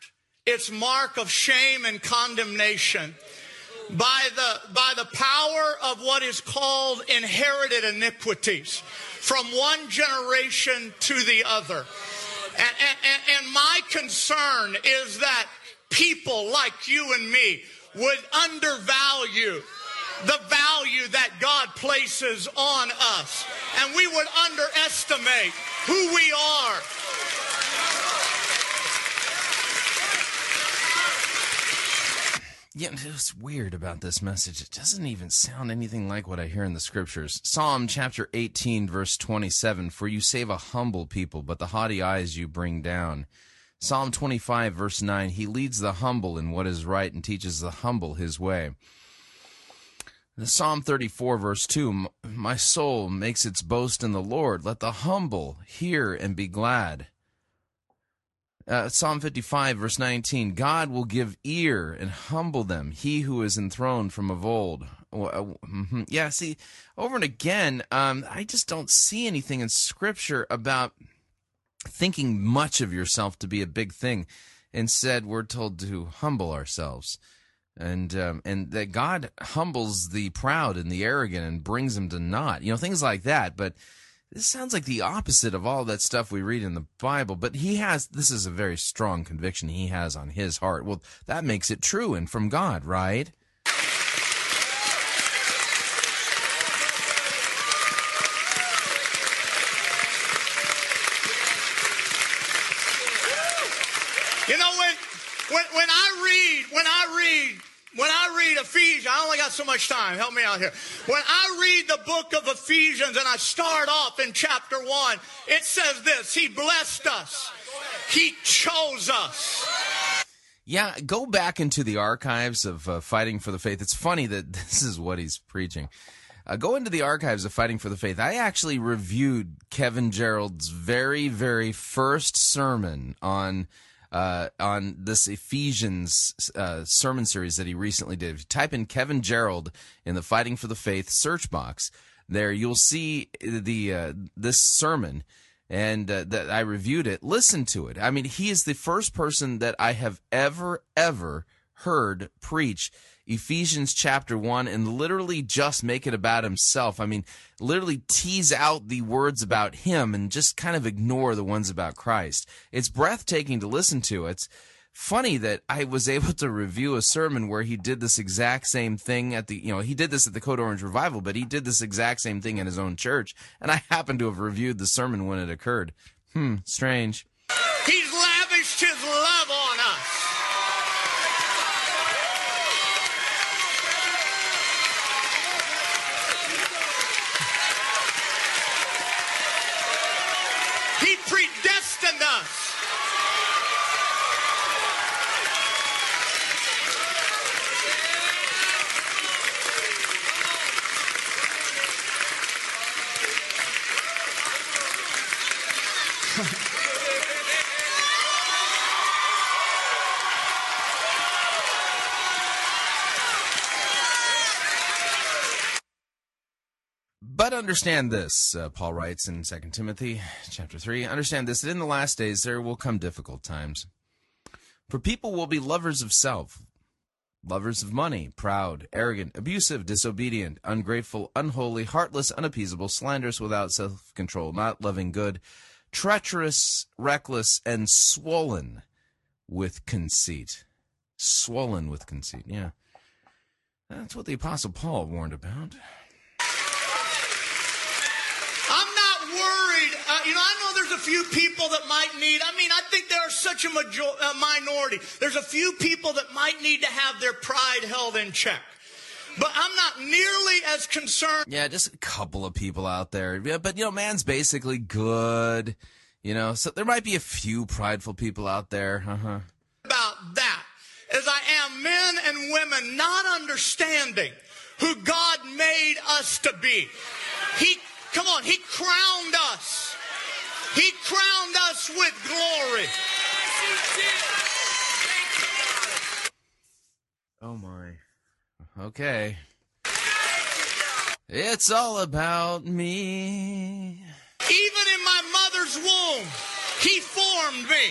its mark of shame and condemnation by the, by the power of what is called inherited iniquities from one generation to the other. And, and, and- and my concern is that people like you and me would undervalue the value that God places on us. And we would underestimate who we are. Yeah, it's weird about this message. It doesn't even sound anything like what I hear in the scriptures. Psalm chapter 18, verse 27 For you save a humble people, but the haughty eyes you bring down. Psalm 25, verse 9 He leads the humble in what is right and teaches the humble his way. Psalm 34, verse 2 My soul makes its boast in the Lord. Let the humble hear and be glad. Uh, Psalm 55, verse 19 God will give ear and humble them, he who is enthroned from of old. Uh, mhm. Yeah, see, over and again, um, I just don't see anything in Scripture about thinking much of yourself to be a big thing. Instead, we're told to humble ourselves. And um, and that God humbles the proud and the arrogant and brings them to naught. You know, things like that. But This sounds like the opposite of all that stuff we read in the Bible, but he has, this is a very strong conviction he has on his heart. Well, that makes it true and from God, right? You know when when when I read when I read when I read Ephesians, I only got so much time. Help me out here. When I read the book of Ephesians and I start off in chapter one, it says this: He blessed us, He chose us. Yeah, go back into the archives of uh, Fighting for the Faith. It's funny that this is what he's preaching. Uh, go into the archives of Fighting for the Faith. I actually reviewed Kevin Gerald's very, very first sermon on uh, on this Ephesians uh, sermon series that he recently did. If you type in Kevin Gerald in the Fighting for the Faith search box, there you'll see the uh, this sermon and uh, that I reviewed it. Listen to it. I mean, he is the first person that I have ever ever heard preach Ephesians chapter 1 and literally just make it about himself. I mean, literally tease out the words about him and just kind of ignore the ones about Christ. It's breathtaking to listen to. It's funny that I was able to review a sermon where he did this exact same thing at the, you know, he did this at the Code Orange Revival, but he did this exact same thing in his own church. And I happened to have reviewed the sermon when it occurred. Hmm, strange. He's lavished His love on us. He predestined us. But understand this, uh, Paul writes in 2 Timothy chapter 3, understand this, that in the last days there will come difficult times. For people will be lovers of self, lovers of money, proud, arrogant, abusive, disobedient, ungrateful, unholy, heartless, unappeasable, slanderous, without self-control, not loving good, treacherous, reckless, and swollen with conceit. Swollen with conceit, yeah. That's what the Apostle Paul warned about. I'm not worried. Uh, you know, I know there's a few people that might need, I mean, I think there are such a major, uh, minority. There's a few people that might need to have their pride held in check. But I'm not nearly as concerned Yeah, just a couple of people out there. Yeah, but you know, man's basically good. You know, so there might be a few prideful people out there. Uh-huh. about that as I am men and women not understanding who God made us to be. He, come on, He crowned us. He crowned us with glory. Oh my. Okay. It's all about me. Even in my mother's womb, He formed me.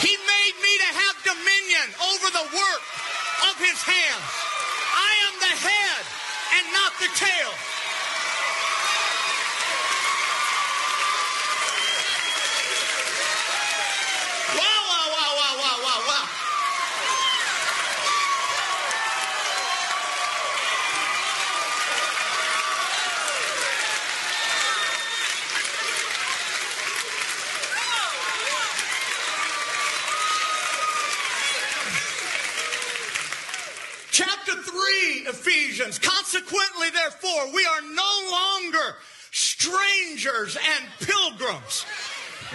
He made me to have dominion over the work of His hands. I am the head and not the tail. Wow, wow, wow, wow, wow, wow, wow. Chapter 3, Ephesians. Consequently, therefore, we are no longer strangers and pilgrims,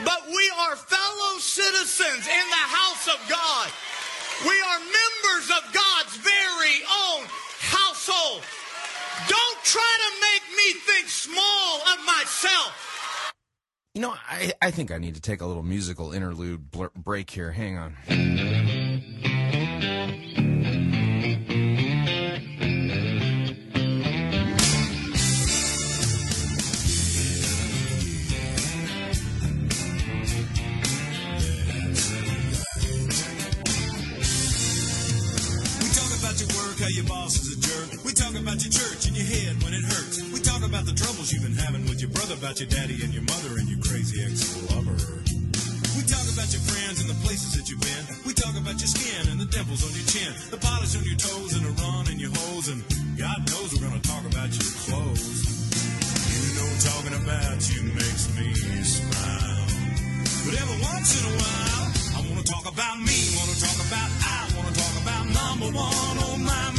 but we are fellow citizens in the house of God. We are members of God's very own household. Don't try to make me think small of myself. You know, I, I think I need to take a little musical interlude break here. Hang on. Your boss is a jerk. We talk about your church and your head when it hurts. We talk about the troubles you've been having with your brother, about your daddy and your mother and your crazy ex-lover. We talk about your friends and the places that you've been. We talk about your skin and the dimples on your chin, the polish on your toes and the run in your hose, and God knows we're gonna talk about your clothes. You know, talking about you makes me smile. But every once in a while, I wanna talk about me, wanna talk about I, wanna talk about number one. Oh my,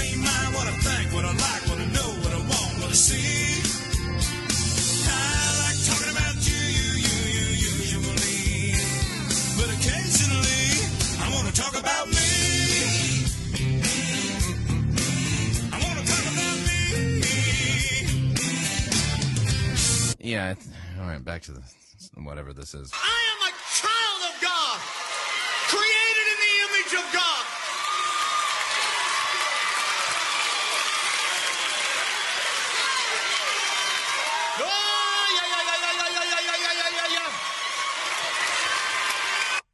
yeah, all right, back to the whatever this is. I am a child of God, created in the image of God.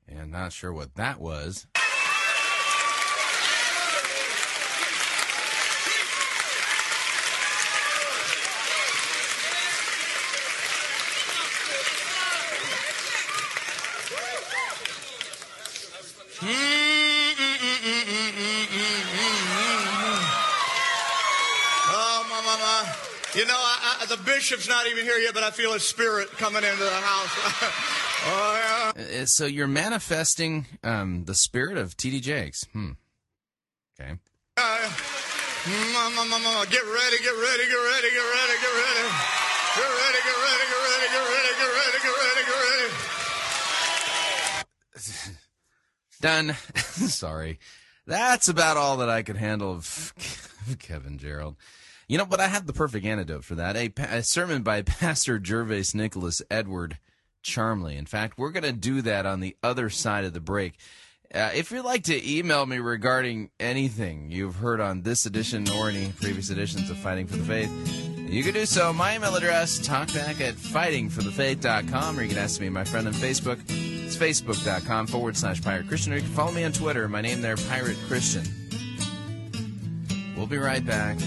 And not sure what that was. The bishop's not even here yet, but I feel his spirit coming into the house. oh, yeah. Uh, So you're manifesting um, the spirit of TD Jakes. Hmm. Okay. Uh, Get ready, get ready, get ready, get ready, get ready. Get ready, get ready, get ready, get ready, get ready, get ready, get ready. Done. Sorry. That's about all that I could handle of Kevin Gerald. You know, but I have the perfect antidote for that. A, a sermon by Pastor Gervase Nicholas Edward Charmley. In fact, we're going to do that on the other side of the break. Uh, if you'd like to email me regarding anything you've heard on this edition or any previous editions of Fighting for the Faith, you can do so. My email address, talkback at fightingforthefaith.com, or you can ask me, my friend on Facebook. It's facebook.com forward slash pirate Christian, or you can follow me on Twitter. My name there, Pirate Christian. We'll be right back.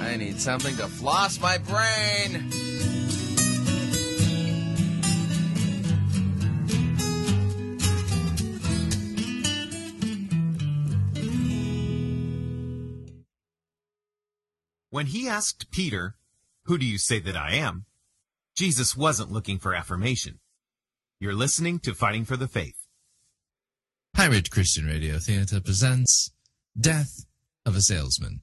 I need something to floss my brain. When he asked Peter, Who do you say that I am? Jesus wasn't looking for affirmation. You're listening to Fighting for the Faith. Pirate Christian Radio Theater presents Death of a Salesman.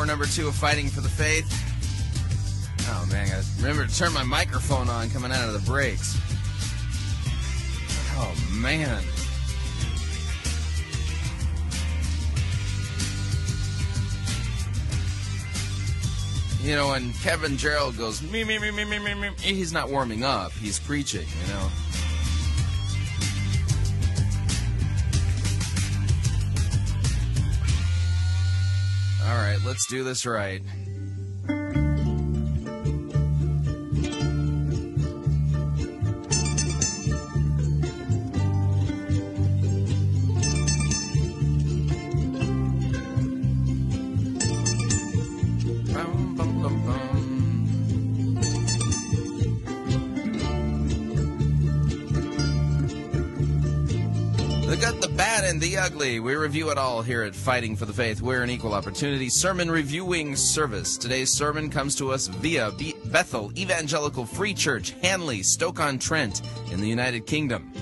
Hour number two of Fighting for the Faith. Oh, man. I remember to turn my microphone on coming out of the breaks. Oh, man. You know, when Kevin Gerald goes, me, me, me, me, me, me, me, he's not warming up. He's preaching, you know. All right, let's do this right. The good, the bad, and the ugly. We review it all here at Fighting for the Faith. We're an equal opportunity sermon reviewing service. Today's sermon comes to us via Be- Bethel Evangelical Free Church, Hanley, Stoke-on-Trent, in the United Kingdom.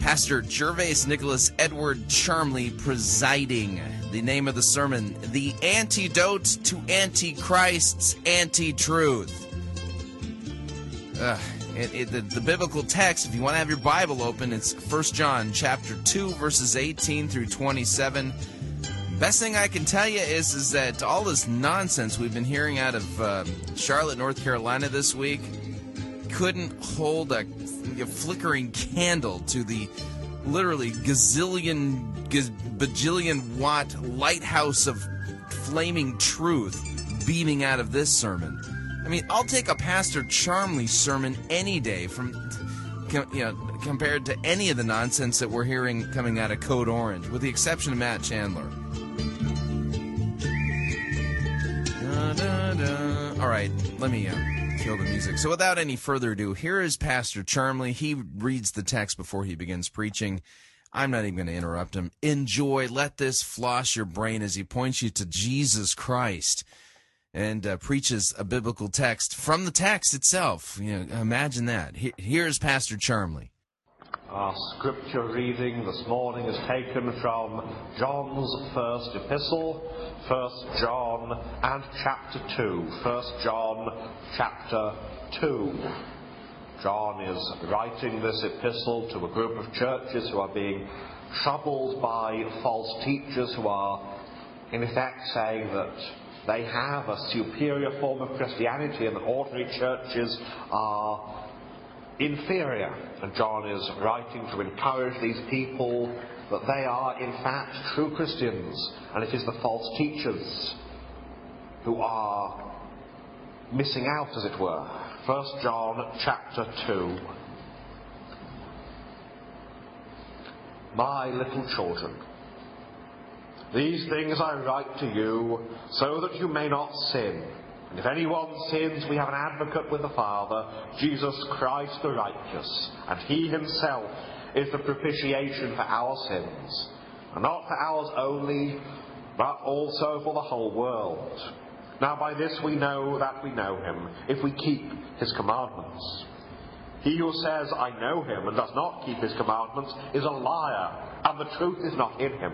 Pastor Gervase Nicholas Edward Charmley presiding. The name of the sermon, The Antidote to Antichrist's Anti-Truth. Ugh, it, it, the, the biblical text, if you want to have your Bible open, it's 1 John chapter 2, verses 18 through 27. Best thing I can tell you is, is that all this nonsense we've been hearing out of uh, Charlotte, North Carolina this week couldn't hold a, a flickering candle to the literally gazillion, gaz, bajillion watt lighthouse of flaming truth beaming out of this sermon. I mean, I'll take a Pastor Charmley sermon any day from, you know, compared to any of the nonsense that we're hearing coming out of Code Orange, with the exception of Matt Chandler. Da, da, da. All right, let me uh, kill the music. So, without any further ado, here is Pastor Charmley. He reads the text before he begins preaching. I'm not even going to interrupt him. Enjoy. Let this floss your brain as he points you to Jesus Christ and uh, preaches a biblical text from the text itself. You know, imagine that. He- here's Pastor Charmley. Our scripture reading this morning is taken from John's first epistle, 1 John and chapter 2. 1 John chapter 2. John is writing this epistle to a group of churches who are being troubled by false teachers who are, in effect, saying that they have a superior form of Christianity and that ordinary churches are inferior. And John is writing to encourage these people that they are, in fact, true Christians, and it is the false teachers who are missing out, as it were. 1 John chapter 2. My little children, these things I write to you so that you may not sin. And if anyone sins, we have an advocate with the Father, Jesus Christ the righteous. And he himself is the propitiation for our sins. And not for ours only, but also for the whole world. Now by this we know that we know him, if we keep his commandments. He who says, I know him, and does not keep his commandments, is a liar, and the truth is not in him.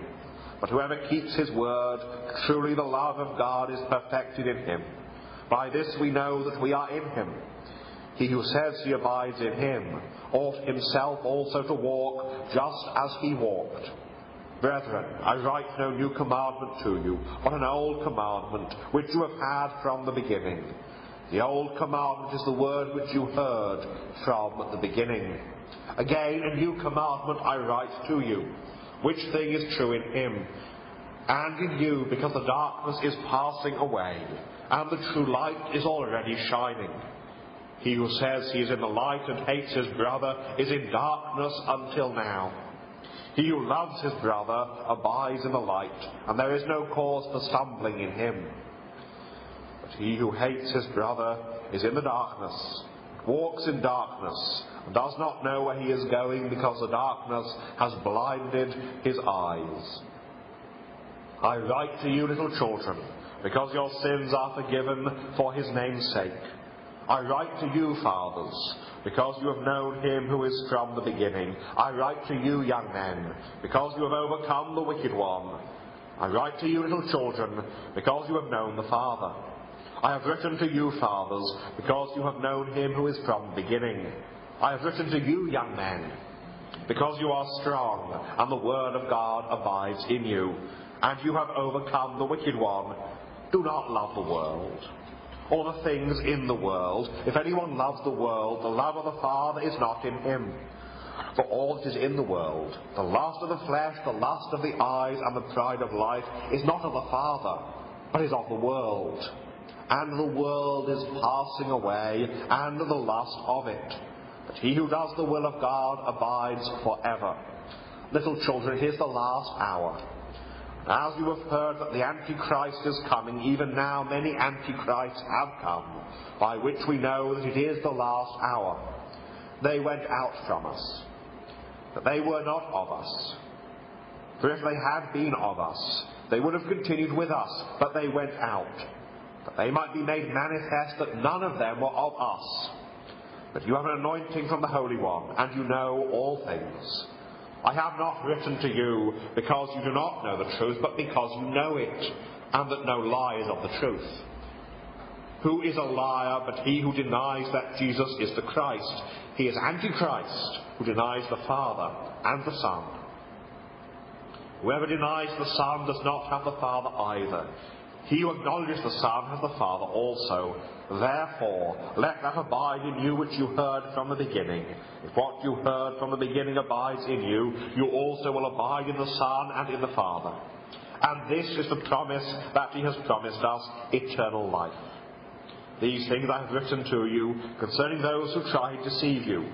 But whoever keeps his word, truly the love of God is perfected in him. By this we know that we are in him. He who says he abides in him ought himself also to walk just as he walked. Brethren, I write no new commandment to you, but an old commandment which you have had from the beginning. The old commandment is the word which you heard from the beginning. Again, a new commandment I write to you, which thing is true in him and in you, because the darkness is passing away, and the true light is already shining. He who says he is in the light and hates his brother is in darkness until now. He who loves his brother abides in the light, and there is no cause for stumbling in him. But he who hates his brother is in the darkness, walks in darkness, and does not know where he is going because the darkness has blinded his eyes. I write to you, little children, because your sins are forgiven for his name's sake. I write to you, fathers, because you have known him who is from the beginning. I write to you, young men, because you have overcome the wicked one. I write to you, little children, because you have known the Father. I have written to you, fathers, because you have known him who is from the beginning. I have written to you, young men, because you are strong, and the word of God abides in you, and you have overcome the wicked one. Do not love the world, or the things in the world. If anyone loves the world, the love of the Father is not in him. For all that is in the world, the lust of the flesh, the lust of the eyes, and the pride of life, is not of the Father, but is of the world. And the world is passing away, and the lust of it. But he who does the will of God abides forever. Little children, here's the last hour. As you have heard that the Antichrist is coming, even now many Antichrists have come, by which we know that it is the last hour. They went out from us, but they were not of us. For if they had been of us, they would have continued with us, but they went out, that they might be made manifest that none of them were of us. But you have an anointing from the Holy One, and you know all things. I have not written to you because you do not know the truth, but because you know it, and that no lie is of the truth. Who is a liar but he who denies that Jesus is the Christ? He is Antichrist, who denies the Father and the Son. Whoever denies the Son does not have the Father either. He who acknowledges the Son has the Father also. Therefore, let that abide in you which you heard from the beginning. If what you heard from the beginning abides in you, you also will abide in the Son and in the Father. And this is the promise that He has promised us eternal life. These things I have written to you concerning those who try to deceive you.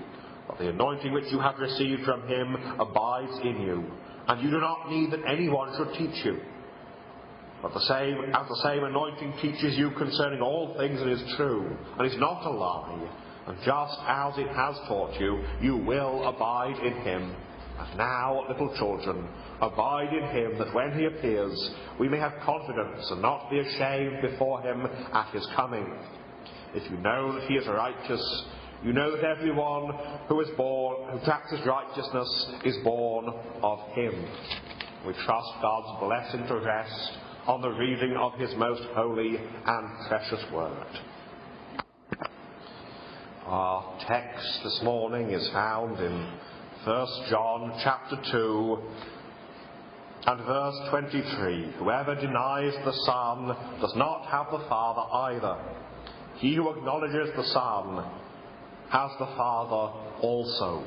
But the anointing which you have received from Him abides in you, and you do not need that anyone should teach you. But the same, as the same anointing teaches you concerning all things and is true, and is not a lie, and just as it has taught you, you will abide in him. And now, little children, abide in him, that when he appears, we may have confidence and not be ashamed before him at his coming. If you know that he is righteous, you know that everyone who is born, who practices righteousness, is born of him. We trust God's blessing to rest on the reading of his most holy and precious word. Our text this morning is found in 1 John chapter 2 and verse 23. Whoever denies the Son does not have the Father either. He who acknowledges the Son has the Father also.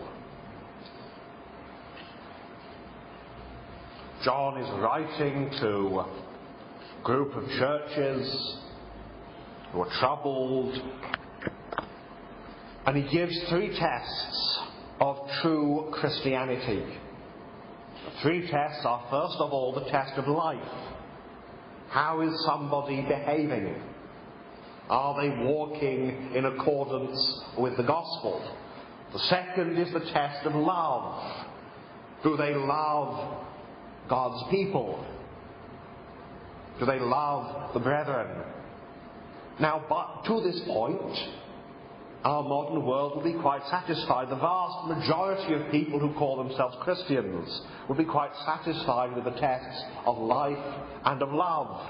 John is writing to group of churches who are troubled, and he gives three tests of true Christianity. The three tests are first of all the test of life. How is somebody behaving? Are they walking in accordance with the gospel? The second is the test of love. Do they love God's people? Do they love the brethren? Now, but to this point, our modern world will be quite satisfied. The vast majority of people who call themselves Christians will be quite satisfied with the tests of life and of love,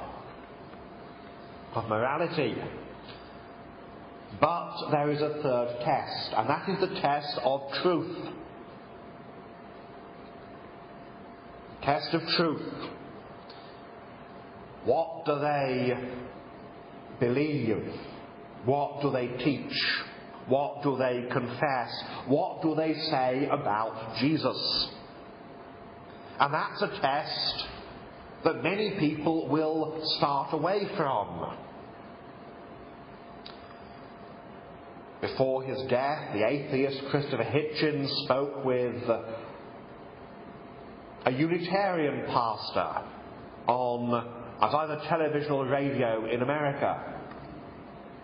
of morality. But there is a third test, and that is the test of truth. Test of truth. What do they believe? What do they teach? What do they confess? What do they say about Jesus? And that's a test that many people will start away from. Before his death, the atheist Christopher Hitchens spoke with a Unitarian pastor on as either television or radio in America.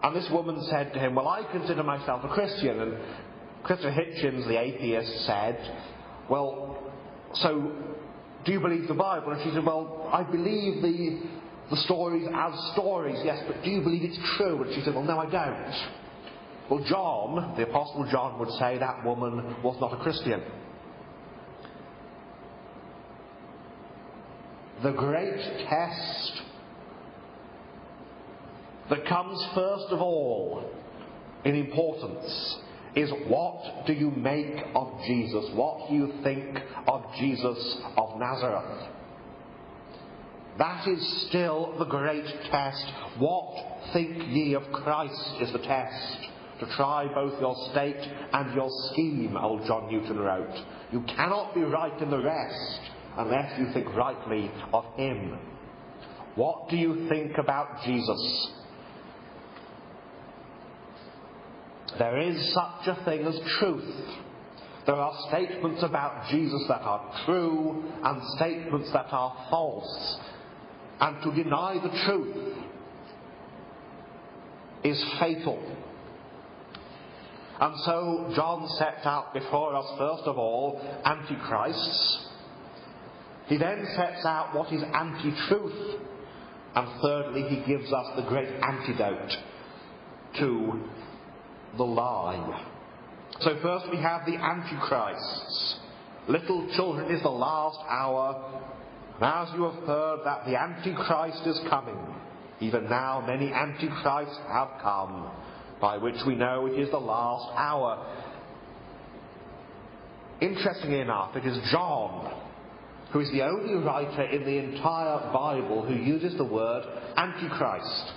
And this woman said to him, Well, I consider myself a Christian. And Christopher Hitchens, the atheist, said, Well, so do you believe the Bible? And she said, Well, I believe the, the stories as stories, yes, but do you believe it's true? And she said, Well, no, I don't. Well, John, the Apostle John, would say that woman was not a Christian. The great test that comes first of all in importance is what do you make of Jesus? What do you think of Jesus of Nazareth? That is still the great test. What think ye of Christ is the test. to try both your state and your scheme, old John Newton wrote. You cannot be right in the rest unless you think rightly of him. What do you think about Jesus? There is such a thing as truth. There are statements about Jesus that are true and statements that are false. And to deny the truth is fatal. And so John sets out before us, first of all, antichrists. He then sets out what is anti truth. And thirdly, he gives us the great antidote to the lie. So, first we have the antichrists. Little children is the last hour. And as you have heard that the antichrist is coming, even now many antichrists have come, by which we know it is the last hour. Interestingly enough, it is John who is the only writer in the entire Bible who uses the word Antichrist.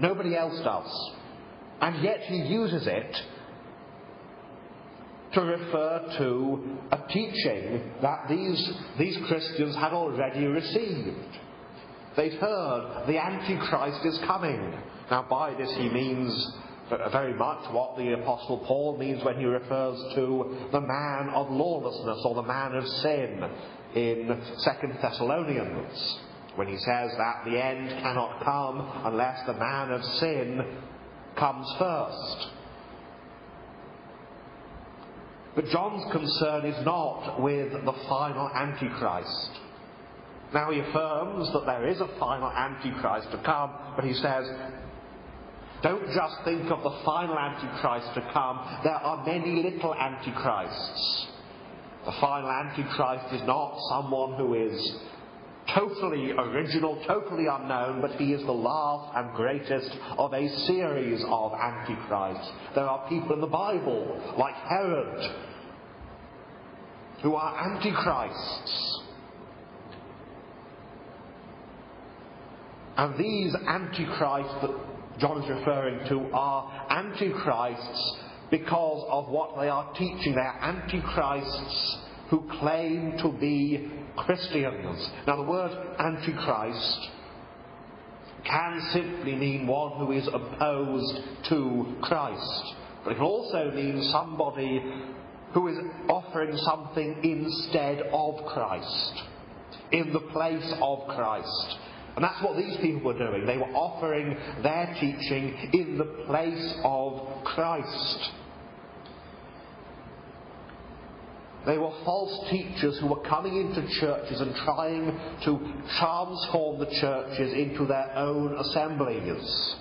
Nobody else does. And yet he uses it to refer to a teaching that these, these Christians had already received. They'd heard the Antichrist is coming. Now, by this he means very much what the Apostle Paul means when he refers to the man of lawlessness or the man of sin in Second Thessalonians, when he says that the end cannot come unless the man of sin comes first. But John's concern is not with the final Antichrist. Now he affirms that there is a final Antichrist to come, but he says, don't just think of the final Antichrist to come. There are many little Antichrists. The final Antichrist is not someone who is totally original, totally unknown, but he is the last and greatest of a series of Antichrists. There are people in the Bible, like Herod, who are Antichrists. And these Antichrists that John is referring to are Antichrists because of what they are teaching. They are Antichrists who claim to be Christians. Now, the word Antichrist can simply mean one who is opposed to Christ. But it can also mean somebody who is offering something instead of Christ, in the place of Christ. And that's what these people were doing. They were offering their teaching in the place of Christ. They were false teachers who were coming into churches and trying to transform the churches into their own assemblies.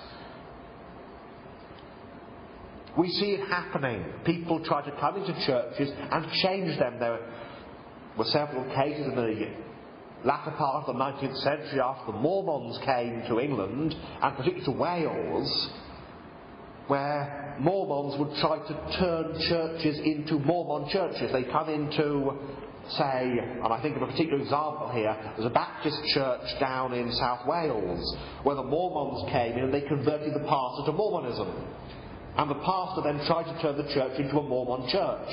We see it happening. People try to come into churches and change them. There were several cases in the latter part of the 19th century after the Mormons came to England, and particularly to Wales, where Mormons would try to turn churches into Mormon churches. They come into, say, and I think of a particular example here, there's a Baptist church down in South Wales where the Mormons came in and they converted the pastor to Mormonism. And the pastor then tried to turn the church into a Mormon church.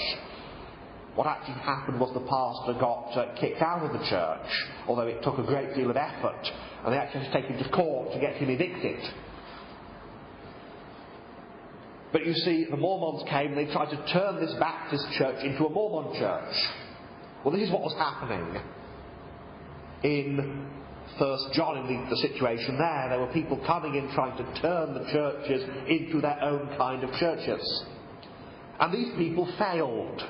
What actually happened was the pastor got uh, kicked out of the church, although it took a great deal of effort, and they actually had to take him to court to get him evicted. But you see, the Mormons came and they tried to turn this Baptist church into a Mormon church. Well, this is what was happening in First John in the, the situation there. There were people coming in trying to turn the churches into their own kind of churches. And these people failed.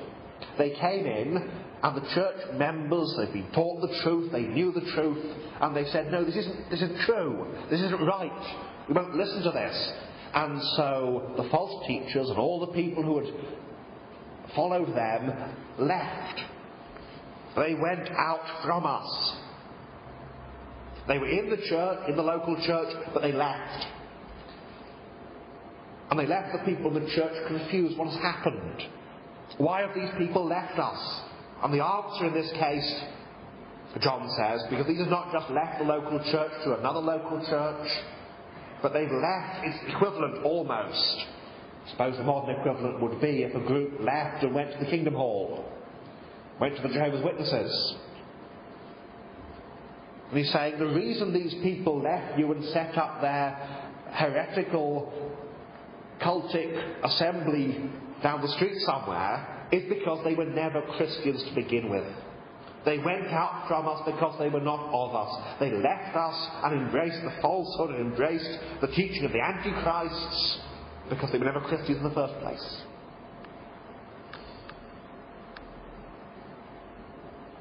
They came in, and the church members, they'd been taught the truth, they knew the truth, and they said, No, this isn't, this isn't true. This isn't right. We won't listen to this. And so the false teachers and all the people who had followed them left. They went out from us. They were in the church, in the local church, but they left. And they left the people in the church confused. What has happened? Why have these people left us? And the answer in this case, John says, because these have not just left the local church to another local church, but they've left its equivalent almost. I suppose the modern equivalent would be if a group left and went to the Kingdom Hall, went to the Jehovah's Witnesses. And he's saying the reason these people left you and set up their heretical, cultic assembly down the street somewhere is because they were never Christians to begin with. They went out from us because they were not of us. They left us and embraced the falsehood and embraced the teaching of the Antichrists because they were never Christians in the first place.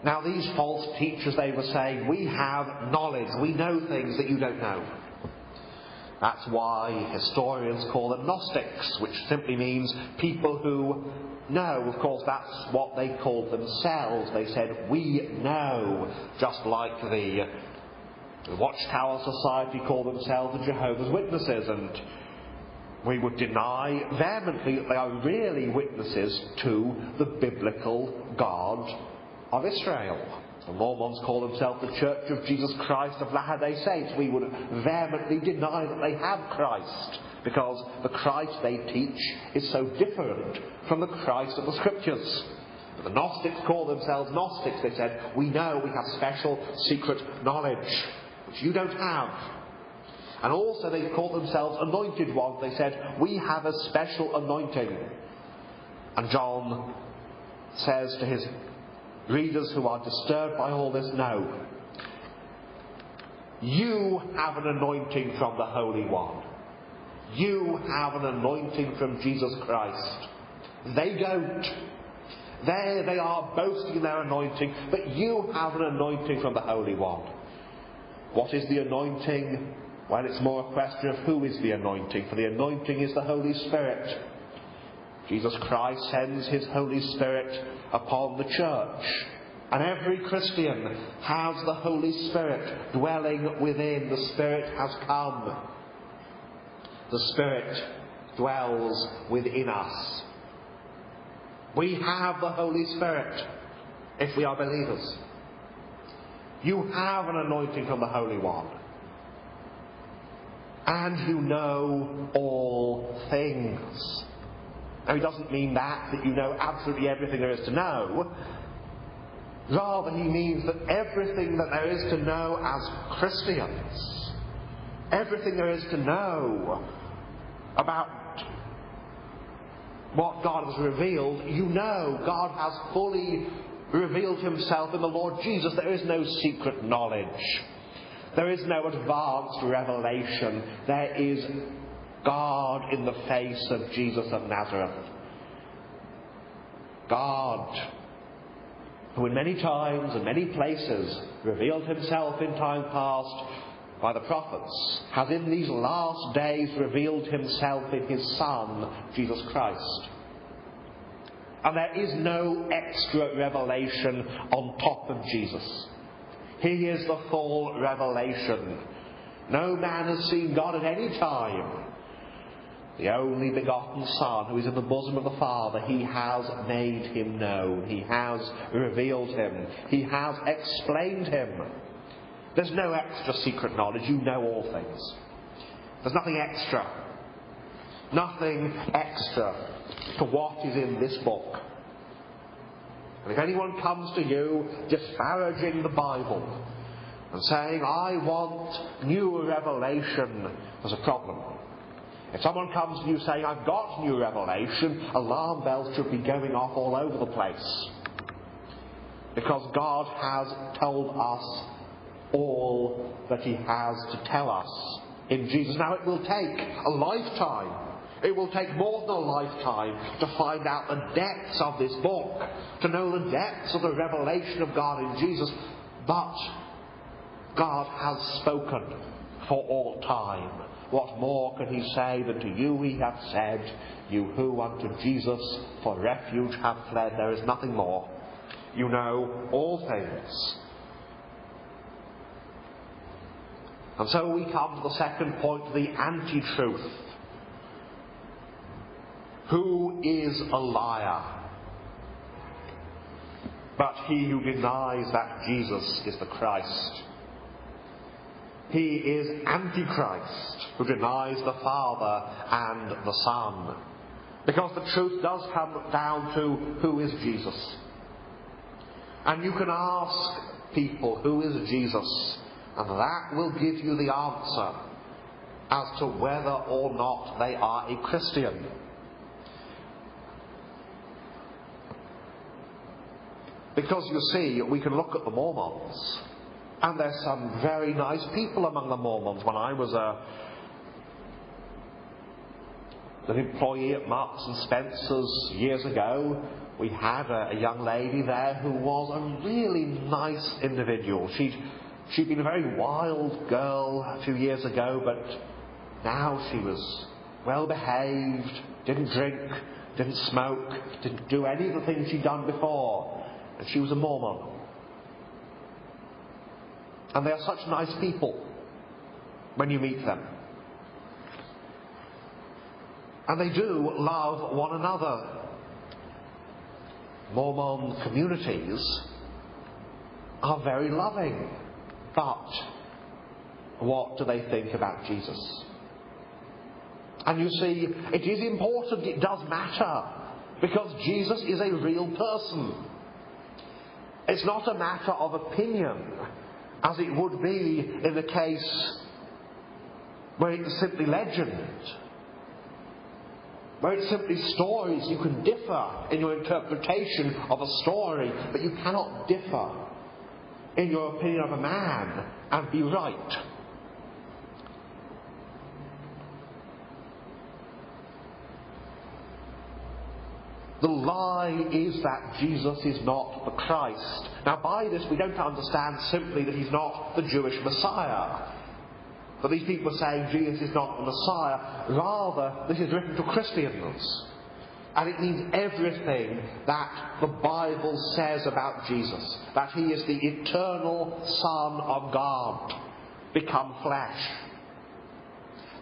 Now, these false teachers, they were saying, we have knowledge, we know things that you don't know. That's why historians call them Gnostics, which simply means people who know. Of course, that's what they called themselves. They said, we know, just like the, Watchtower Society call themselves the Jehovah's Witnesses, and we would deny vehemently that they are really witnesses to the biblical God of Israel. The Mormons call themselves the Church of Jesus Christ of Latter day Saints. We would vehemently deny that they have Christ because the Christ they teach is so different from the Christ of the Scriptures. The Gnostics call themselves Gnostics. They said, We know we have special secret knowledge, which you don't have. And also they called themselves anointed ones. They said, We have a special anointing. And John says to his readers who are disturbed by all this, No. You have an anointing from the Holy One. You have an anointing from Jesus Christ. They don't. There they are boasting their anointing, but you have an anointing from the Holy One. What is the anointing? Well, it's more a question of who is the anointing, for the anointing is the Holy Spirit. Jesus Christ sends his Holy Spirit upon the church. And every Christian has the Holy Spirit dwelling within. The Spirit has come. The Spirit dwells within us. We have the Holy Spirit if we are believers. You have an anointing from the Holy One. And you know all things. Now, he doesn't mean that, that you know absolutely everything there is to know. Rather, he means that everything that there is to know as Christians, everything there is to know about what God has revealed, you know God has fully revealed himself in the Lord Jesus. There is no secret knowledge. There is no advanced revelation. There is God in the face of Jesus of Nazareth. God, who in many times and many places revealed himself in time past by the prophets, has in these last days revealed himself in his Son, Jesus Christ. And there is no extra revelation on top of Jesus. He is the full revelation. No man has seen God at any time. The only begotten Son, who is in the bosom of the Father, he has made him known. He has revealed him. He has explained him. There's no extra secret knowledge. You know all things. There's nothing extra. Nothing extra to what is in this book. And if anyone comes to you disparaging the Bible and saying, I want new revelation, there's a problem. If someone comes to you saying, I've got new revelation, alarm bells should be going off all over the place. Because God has told us all that He has to tell us in Jesus. Now, it will take a lifetime. It will take more than a lifetime to find out the depths of this book, to know the depths of the revelation of God in Jesus. But God has spoken for all time. What more can he say than to you he hath said, you who unto Jesus for refuge have fled, there is nothing more. You know all things. And so we come to the second point, the anti-truth. Who is a liar? But he who denies that Jesus is the Christ. He is Antichrist, who denies the Father and the Son. Because the truth does come down to who is Jesus. And you can ask people, who is Jesus? And that will give you the answer as to whether or not they are a Christian. Because you see, we can look at the Mormons, and there's some very nice people among the Mormons. When I was a, an employee at Marks and Spencer's years ago, we had a, a young lady there who was a really nice individual. She'd, she'd been a very wild girl a few years ago, but now she was well behaved, didn't drink, didn't smoke, didn't do any of the things she'd done before. And she was a Mormon. And they are such nice people when you meet them. And they do love one another. Mormon communities are very loving. But what do they think about Jesus? And you see, it is important, it does matter, because Jesus is a real person. It's not a matter of opinion, as it would be in the case where it's simply legend, where it's simply stories. You can differ in your interpretation of a story, but you cannot differ in your opinion of a man and be right. The lie is that Jesus is not the Christ. Now, by this, we don't understand simply that he's not the Jewish Messiah. That these people are saying Jesus is not the Messiah. Rather, this is written to Christians. And it means everything that the Bible says about Jesus. That he is the eternal Son of God, become flesh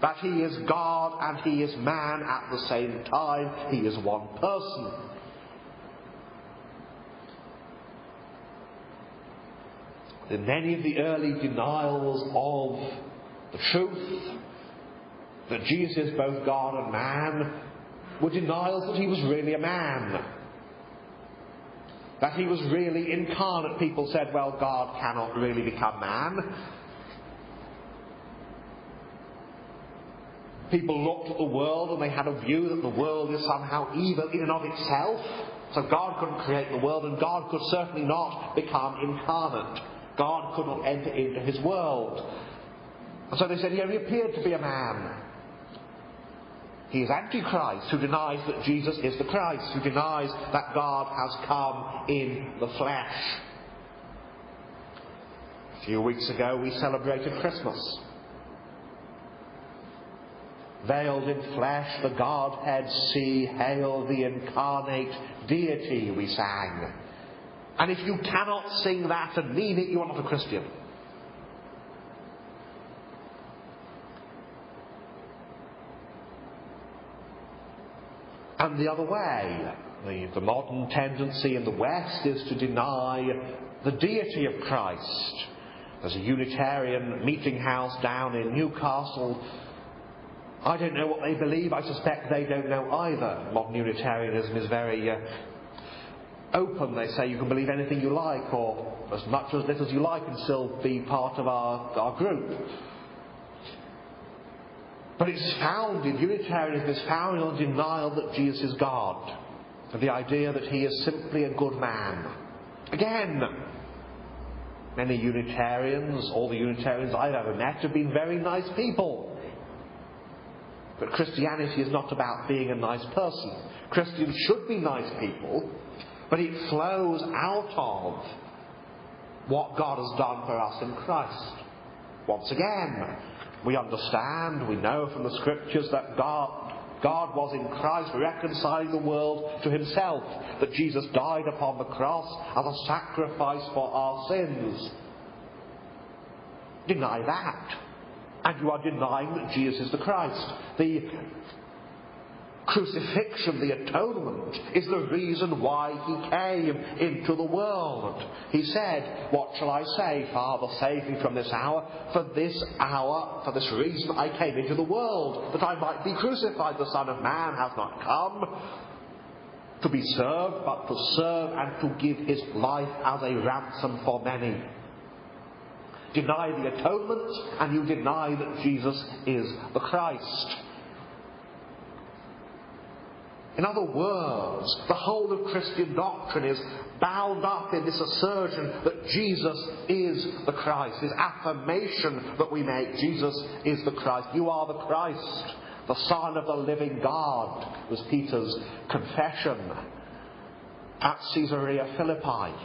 that he is God and he is man at the same time. He is one person. In many of the early denials of the truth that Jesus is both God and man were denials that he was really a man. That he was really incarnate. People said, well, God cannot really become man. People looked at the world and they had a view that the world is somehow evil in and of itself. So God couldn't create the world and God could certainly not become incarnate. God could not enter into his world. And so they said he only appeared to be a man. He is Antichrist, who denies that Jesus is the Christ, who denies that God has come in the flesh. A few weeks ago we celebrated Christmas. Veiled in flesh, the Godhead see, hail the incarnate deity, we sang. And if you cannot sing that and mean it, you are not a Christian. And the other way, the, the modern tendency in the West is to deny the deity of Christ. There's a Unitarian meeting house down in Newcastle. I don't know what they believe. I suspect they don't know either. Modern Unitarianism is very uh, open. They say you can believe anything you like, or as much or as little as you like, and still be part of our, our group. But it's founded, Unitarianism is founded on denial that Jesus is God, and the idea that he is simply a good man. Again, many Unitarians, all the Unitarians I've ever met, have been very nice people. But Christianity is not about being a nice person. Christians should be nice people, but it flows out of what God has done for us in Christ. Once again, we understand, we know from the scriptures that God, God was in Christ reconciling the world to himself, that Jesus died upon the cross as a sacrifice for our sins. Deny that. And you are denying that Jesus is the Christ. The crucifixion, the atonement, is the reason why he came into the world. He said, What shall I say? Father, save me from this hour. For this hour, for this reason, I came into the world, that I might be crucified. The Son of Man has not come to be served, but to serve and to give his life as a ransom for many. Deny the atonement, and you deny that Jesus is the Christ. In other words, the whole of Christian doctrine is bound up in this assertion that Jesus is the Christ, this affirmation that we make Jesus is the Christ. You are the Christ, the Son of the living God, was Peter's confession at Caesarea Philippi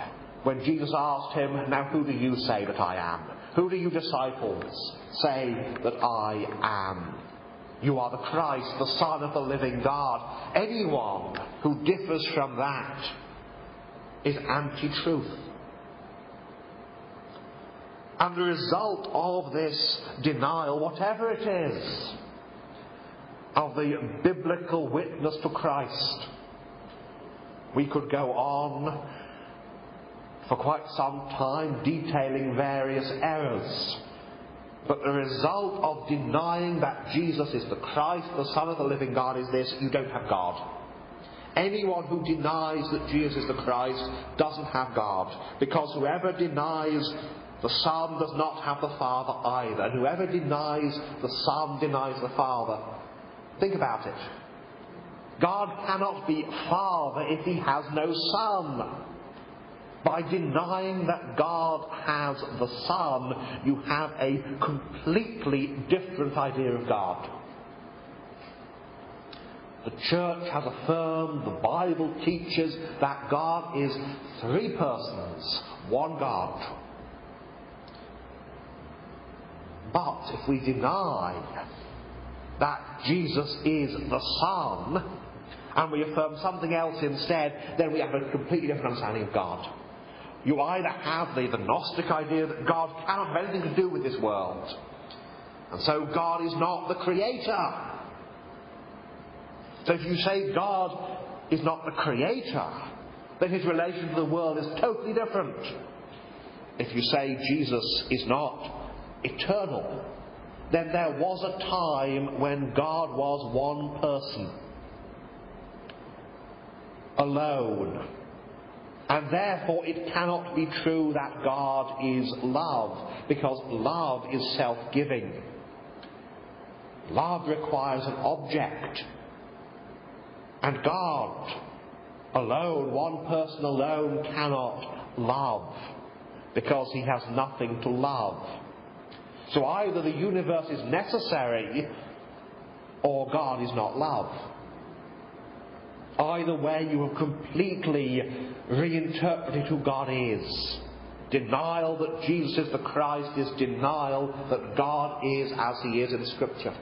when Jesus asked him, Now who do you say that I am? Who do you disciples say that I am? You are the Christ, the Son of the living God. Anyone who differs from that is anti truth. And the result of this denial, whatever it is, of the biblical witness to Christ, we could go on for quite some time detailing various errors. But the result of denying that Jesus is the Christ, the Son of the living God, is this you don't have God. Anyone who denies that Jesus is the Christ doesn't have God. Because whoever denies the Son does not have the Father either. And whoever denies the Son denies the Father. Think about it. God cannot be Father if he has no Son. By denying that God has the Son, you have a completely different idea of God. The church has affirmed, the Bible teaches that God is three persons, one God. But if we deny that Jesus is the Son, and we affirm something else instead, then we have a completely different understanding of God. You either have the, the Gnostic idea that God cannot have anything to do with this world, and so God is not the creator. So if you say God is not the creator, then his relation to the world is totally different. If you say Jesus is not eternal, then there was a time when God was one person, alone. And therefore, it cannot be true that God is love, because love is self giving. Love requires an object. And God, alone, one person alone, cannot love, because he has nothing to love. So either the universe is necessary, or God is not love. Either way, you have completely reinterpreted who God is. Denial that Jesus is the Christ is denial that God is as He is in Scripture.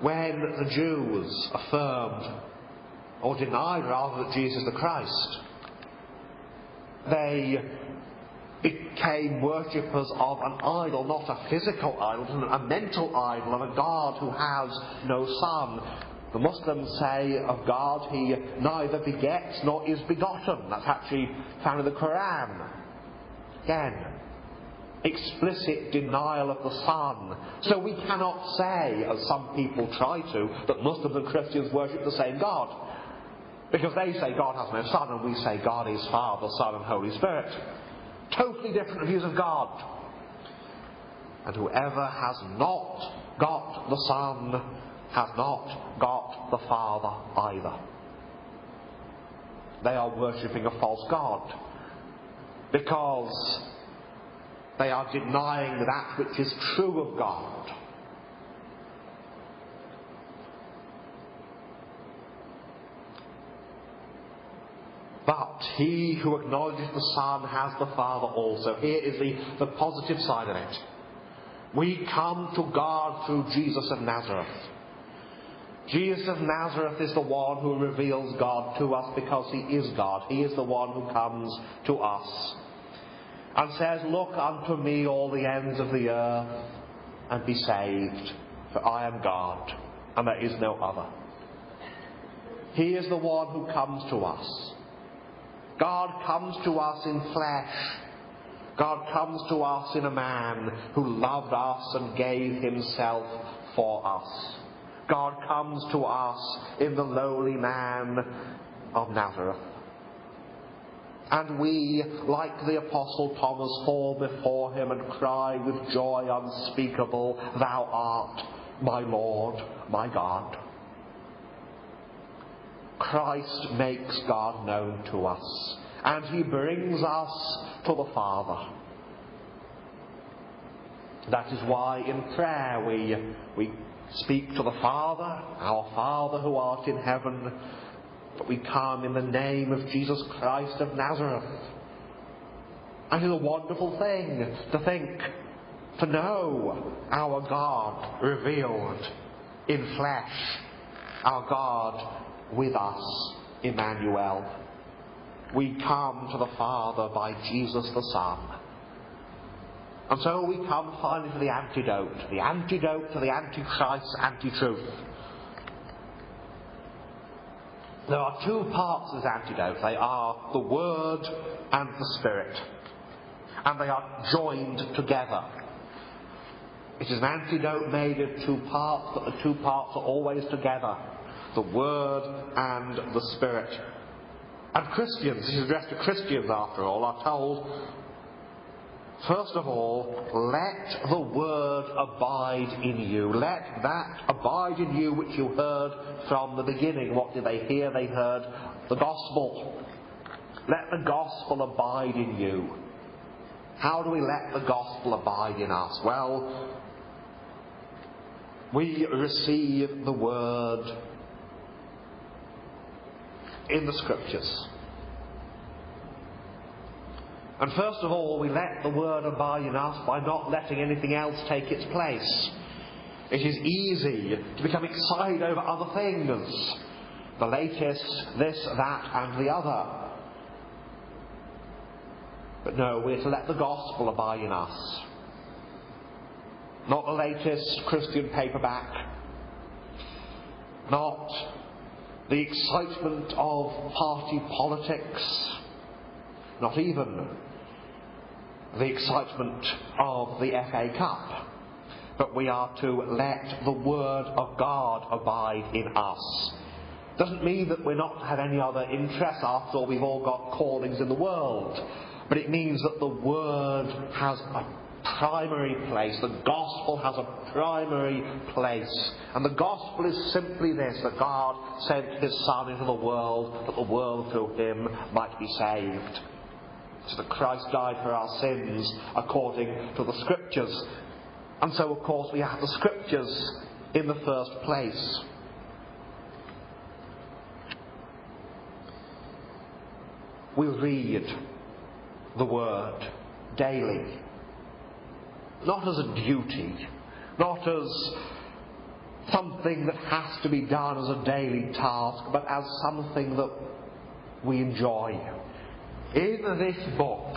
When the Jews affirmed, or denied rather, that Jesus is the Christ, they became worshippers of an idol, not a physical idol, but a mental idol of a God who has no son. The Muslims say of God, He neither begets nor is begotten. That's actually found in the Quran. Again, explicit denial of the Son. So we cannot say, as some people try to, that Muslims and Christians worship the same God. Because they say God has no Son, and we say God is Father, Son, and Holy Spirit. Totally different views of God. And whoever has not got the Son has not got the Father either. They are worshipping a false God because they are denying that which is true of God. But he who acknowledges the Son has the Father also. Here is the, the positive side of it. We come to God through Jesus of Nazareth. Jesus of Nazareth is the one who reveals God to us because he is God. He is the one who comes to us and says, Look unto me, all the ends of the earth, and be saved, for I am God, and there is no other. He is the one who comes to us. God comes to us in flesh. God comes to us in a man who loved us and gave himself for us. God comes to us in the lowly man of Nazareth. And we, like the Apostle Thomas, fall before him and cry with joy unspeakable, Thou art my Lord, my God. Christ makes God known to us, and he brings us to the Father. That is why in prayer we, we speak to the Father, our Father who art in heaven, but we come in the name of Jesus Christ of Nazareth. And it is a wonderful thing to think, to know our God revealed in flesh, our God with us, Emmanuel. We come to the Father by Jesus the Son. And so we come finally to the antidote, the antidote to the Antichrist, anti-truth. There are two parts of this antidote. They are the Word and the Spirit. And they are joined together. It is an antidote made of two parts, but the two parts are always together. The Word and the Spirit. And Christians, this is addressed to Christians after all, are told First of all, let the word abide in you. Let that abide in you which you heard from the beginning. What did they hear? They heard the gospel. Let the gospel abide in you. How do we let the gospel abide in us? Well, we receive the word in the scriptures. And first of all, we let the word abide in us by not letting anything else take its place. It is easy to become excited over other things. The latest, this, that, and the other. But no, we're to let the gospel abide in us. Not the latest Christian paperback. Not the excitement of party politics. Not even the excitement of the FA Cup. But we are to let the Word of God abide in us. Doesn't mean that we're not to have any other interests, after all, we've all got callings in the world. But it means that the Word has a primary place. The gospel has a primary place. And the gospel is simply this that God sent His Son into the world, that the world through Him might be saved. So that Christ died for our sins according to the Scriptures. And so, of course, we have the Scriptures in the first place. We read the Word daily. Not as a duty, not as something that has to be done as a daily task, but as something that we enjoy. In this book,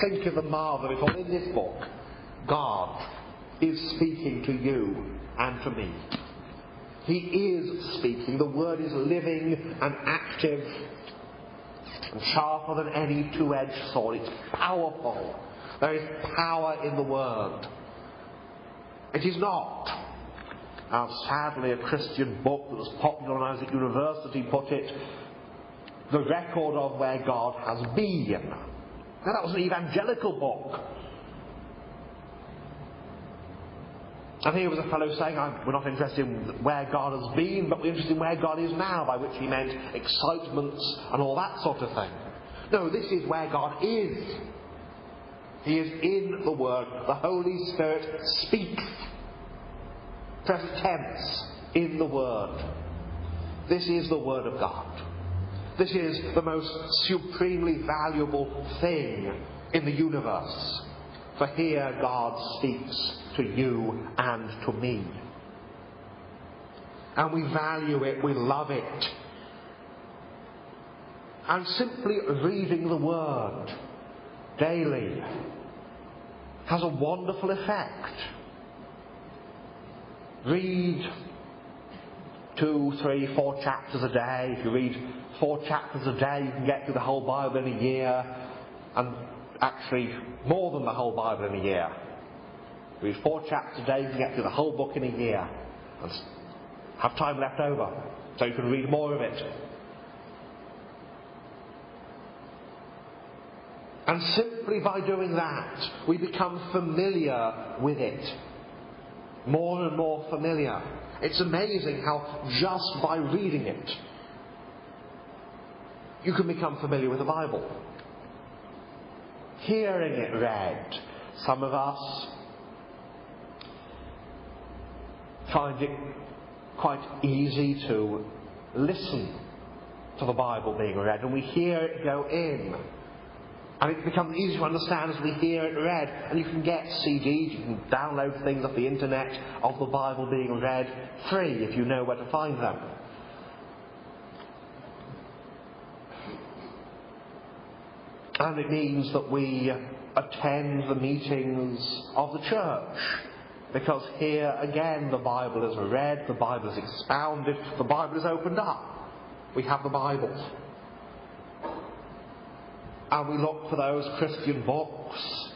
think of the marvel of. In this book, God is speaking to you and to me. He is speaking. The word is living and active and sharper than any two edged sword. It's powerful. There is power in the word. It is not, as sadly a Christian book that was popularised at university put it, the record of where God has been. Now, that was an evangelical book. And here was a fellow saying, We're not interested in where God has been, but we're interested in where God is now, by which he meant excitements and all that sort of thing. No, this is where God is. He is in the Word. The Holy Spirit speaks. Present tense, in the Word. This is the Word of God. This is the most supremely valuable thing in the universe. For here God speaks to you and to me. And we value it, we love it. And simply reading the Word daily has a wonderful effect. Read two, three, four chapters a day. If you read four chapters a day, you can get through the whole Bible in a year, and actually more than the whole Bible in a year. Read four chapters a day, you can get through the whole book in a year, and have time left over, so you can read more of it. And simply by doing that, we become familiar with it. More and more familiar. It's amazing how just by reading it, you can become familiar with the Bible. Hearing it read, some of us find it quite easy to listen to the Bible being read, and we hear it go in. And it becomes easy to understand as we hear it read. And you can get CDs, you can download things off the internet of the Bible being read free if you know where to find them. And it means that we attend the meetings of the church. Because here again the Bible is read, the Bible is expounded, the Bible is opened up. We have the Bible. And we look for those Christian books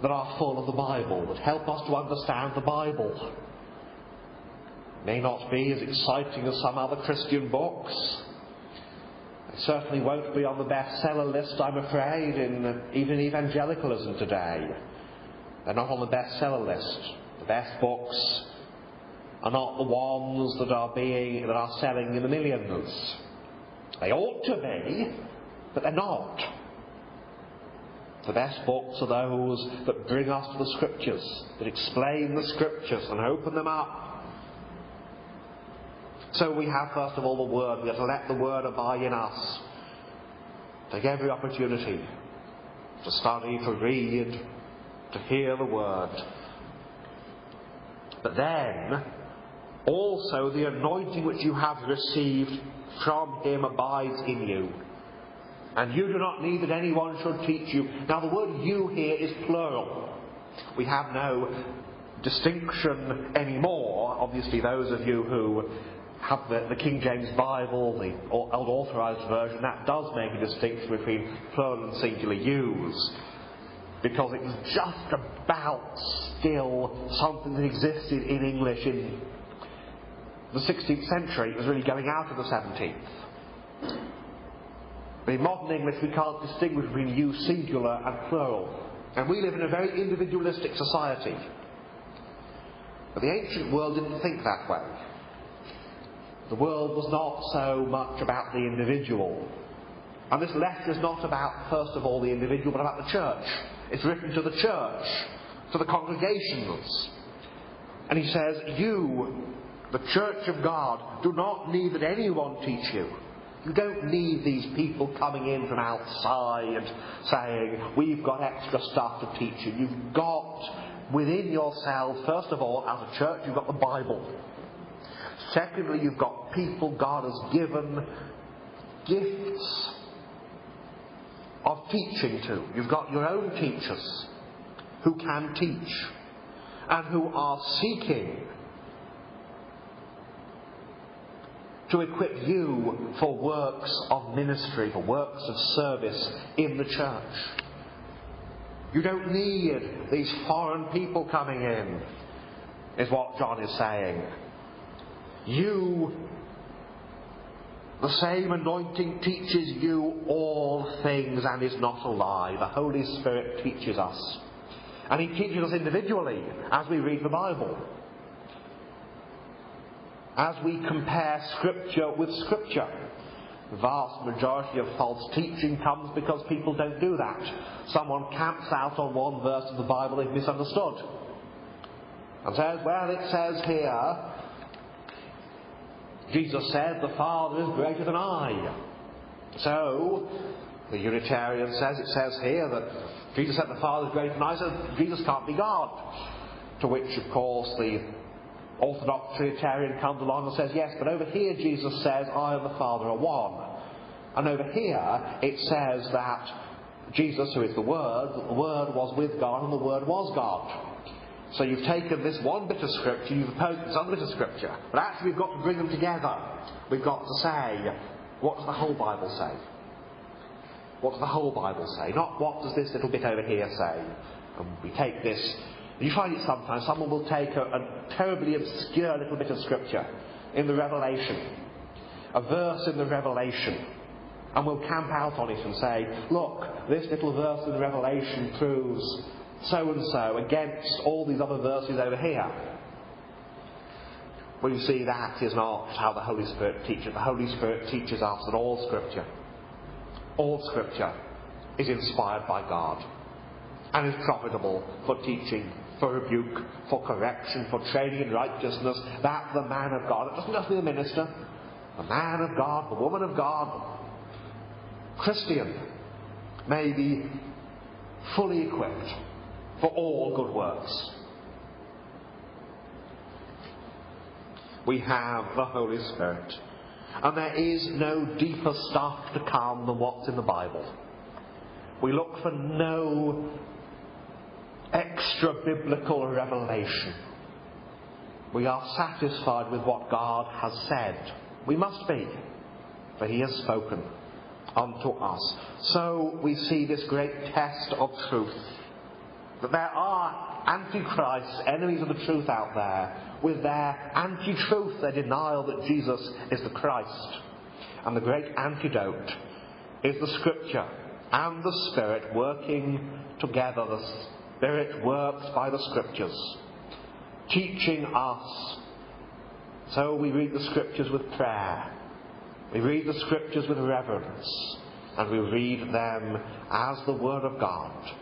that are full of the Bible, that help us to understand the Bible. It May not be as exciting as some other Christian books. They certainly won't be on the bestseller list, I'm afraid, in even evangelicalism today. They're not on the bestseller list. The best books are not the ones that are being that are selling in the millions. They ought to be, but they're not. The best books are those that bring us to the Scriptures, that explain the Scriptures and open them up. So we have, first of all, the Word. We have to let the Word abide in us. Take every opportunity to study, to read, to hear the Word. But then, also the anointing which you have received from Him abides in you. And you do not need that anyone should teach you. Now, the word you here is plural. We have no distinction anymore. Obviously, those of you who have the, the King James Bible, the Old Authorized Version, that does make a distinction between plural and singular use. Because it was just about still something that existed in English in the 16th century. It was really going out of the 17th. In modern English, we can't distinguish between you singular and plural. And we live in a very individualistic society. But the ancient world didn't think that way. The world was not so much about the individual. And this letter is not about, first of all, the individual, but about the church. It's written to the church, to the congregations. And he says, You, the church of God, do not need that anyone teach you. You don't need these people coming in from outside saying, We've got extra stuff to teach you. You've got within yourself, first of all, as a church, you've got the Bible. Secondly, you've got people God has given gifts of teaching to. You've got your own teachers who can teach and who are seeking to equip you for works of ministry, for works of service in the church. You don't need these foreign people coming in, is what John is saying. You, the same anointing teaches you all things and is not a lie. The Holy Spirit teaches us. And He teaches us individually as we read the Bible. As we compare Scripture with Scripture. The vast majority of false teaching comes because people don't do that. Someone camps out on one verse of the Bible they've misunderstood. And says, well, it says here, Jesus said, the Father is greater than I. So, the Unitarian says, it says here that Jesus said the Father is greater than I, so Jesus can't be God. To which, of course, the Orthodox Trinitarian comes along and says, yes, but over here Jesus says, I and the Father are one. And over here it says that Jesus, who is the Word, the Word was with God and the Word was God. So you've taken this one bit of scripture, you've opposed this other bit of scripture, but actually we've got to bring them together. We've got to say, what does the whole Bible say? What does the whole Bible say? Not what does this little bit over here say? And we take this. You find it sometimes, someone will take a, a terribly obscure little bit of scripture in the Revelation, a verse in the Revelation, and will camp out on it and say, look, this little verse in the Revelation proves so and so against all these other verses over here. Well, you see, that is not how the Holy Spirit teaches. The Holy Spirit teaches us that all Scripture, all Scripture is inspired by God and is profitable for teaching, for rebuke, for correction, for training in righteousness, that the man of God, it doesn't just be the minister, the man of God, the woman of God, Christian, may be fully equipped for all good works. We have the Holy Spirit. And there is no deeper stuff to come than what's in the Bible. We look for no extra biblical revelation. We are satisfied with what God has said. We must be, for He has spoken unto us. So we see this great test of truth. That there are antichrists, enemies of the truth out there, with their anti-truth, their denial that Jesus is the Christ. And the great antidote is the Scripture and the Spirit working together. The Spirit works by the Scriptures, teaching us. So we read the Scriptures with prayer. We read the Scriptures with reverence. And we read them as the Word of God.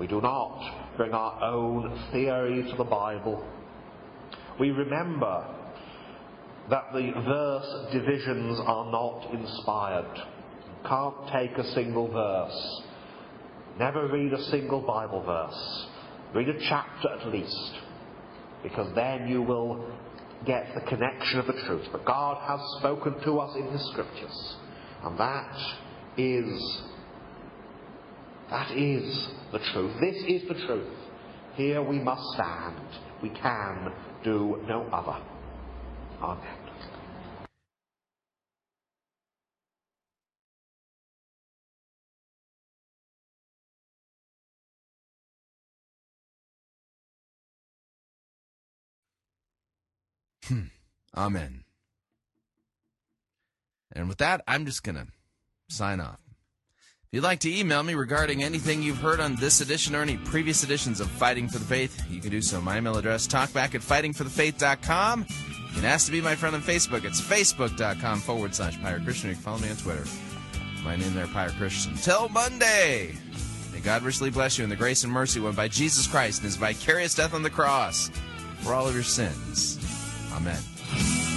We do not bring our own theory to the Bible. We remember that the verse divisions are not inspired. You can't take a single verse. Never read a single Bible verse. Read a chapter at least. Because then you will get the connection of the truth. But God has spoken to us in His Scriptures. And that is that is the truth. This is the truth. Here we must stand. We can do no other. Amen. Amen. And with that, I'm just going to sign off. If you'd like to email me regarding anything you've heard on this edition or any previous editions of Fighting for the Faith, you can do so. My email address, talkback at fightingforthefaith.com. You can ask to be my friend on Facebook. It's facebook.com forward slash Pirate Christian. You can follow me on Twitter. My name there, Pirate Christian. Till Monday! May God richly bless you in the grace and mercy won by Jesus Christ and his vicarious death on the cross for all of your sins. Amen.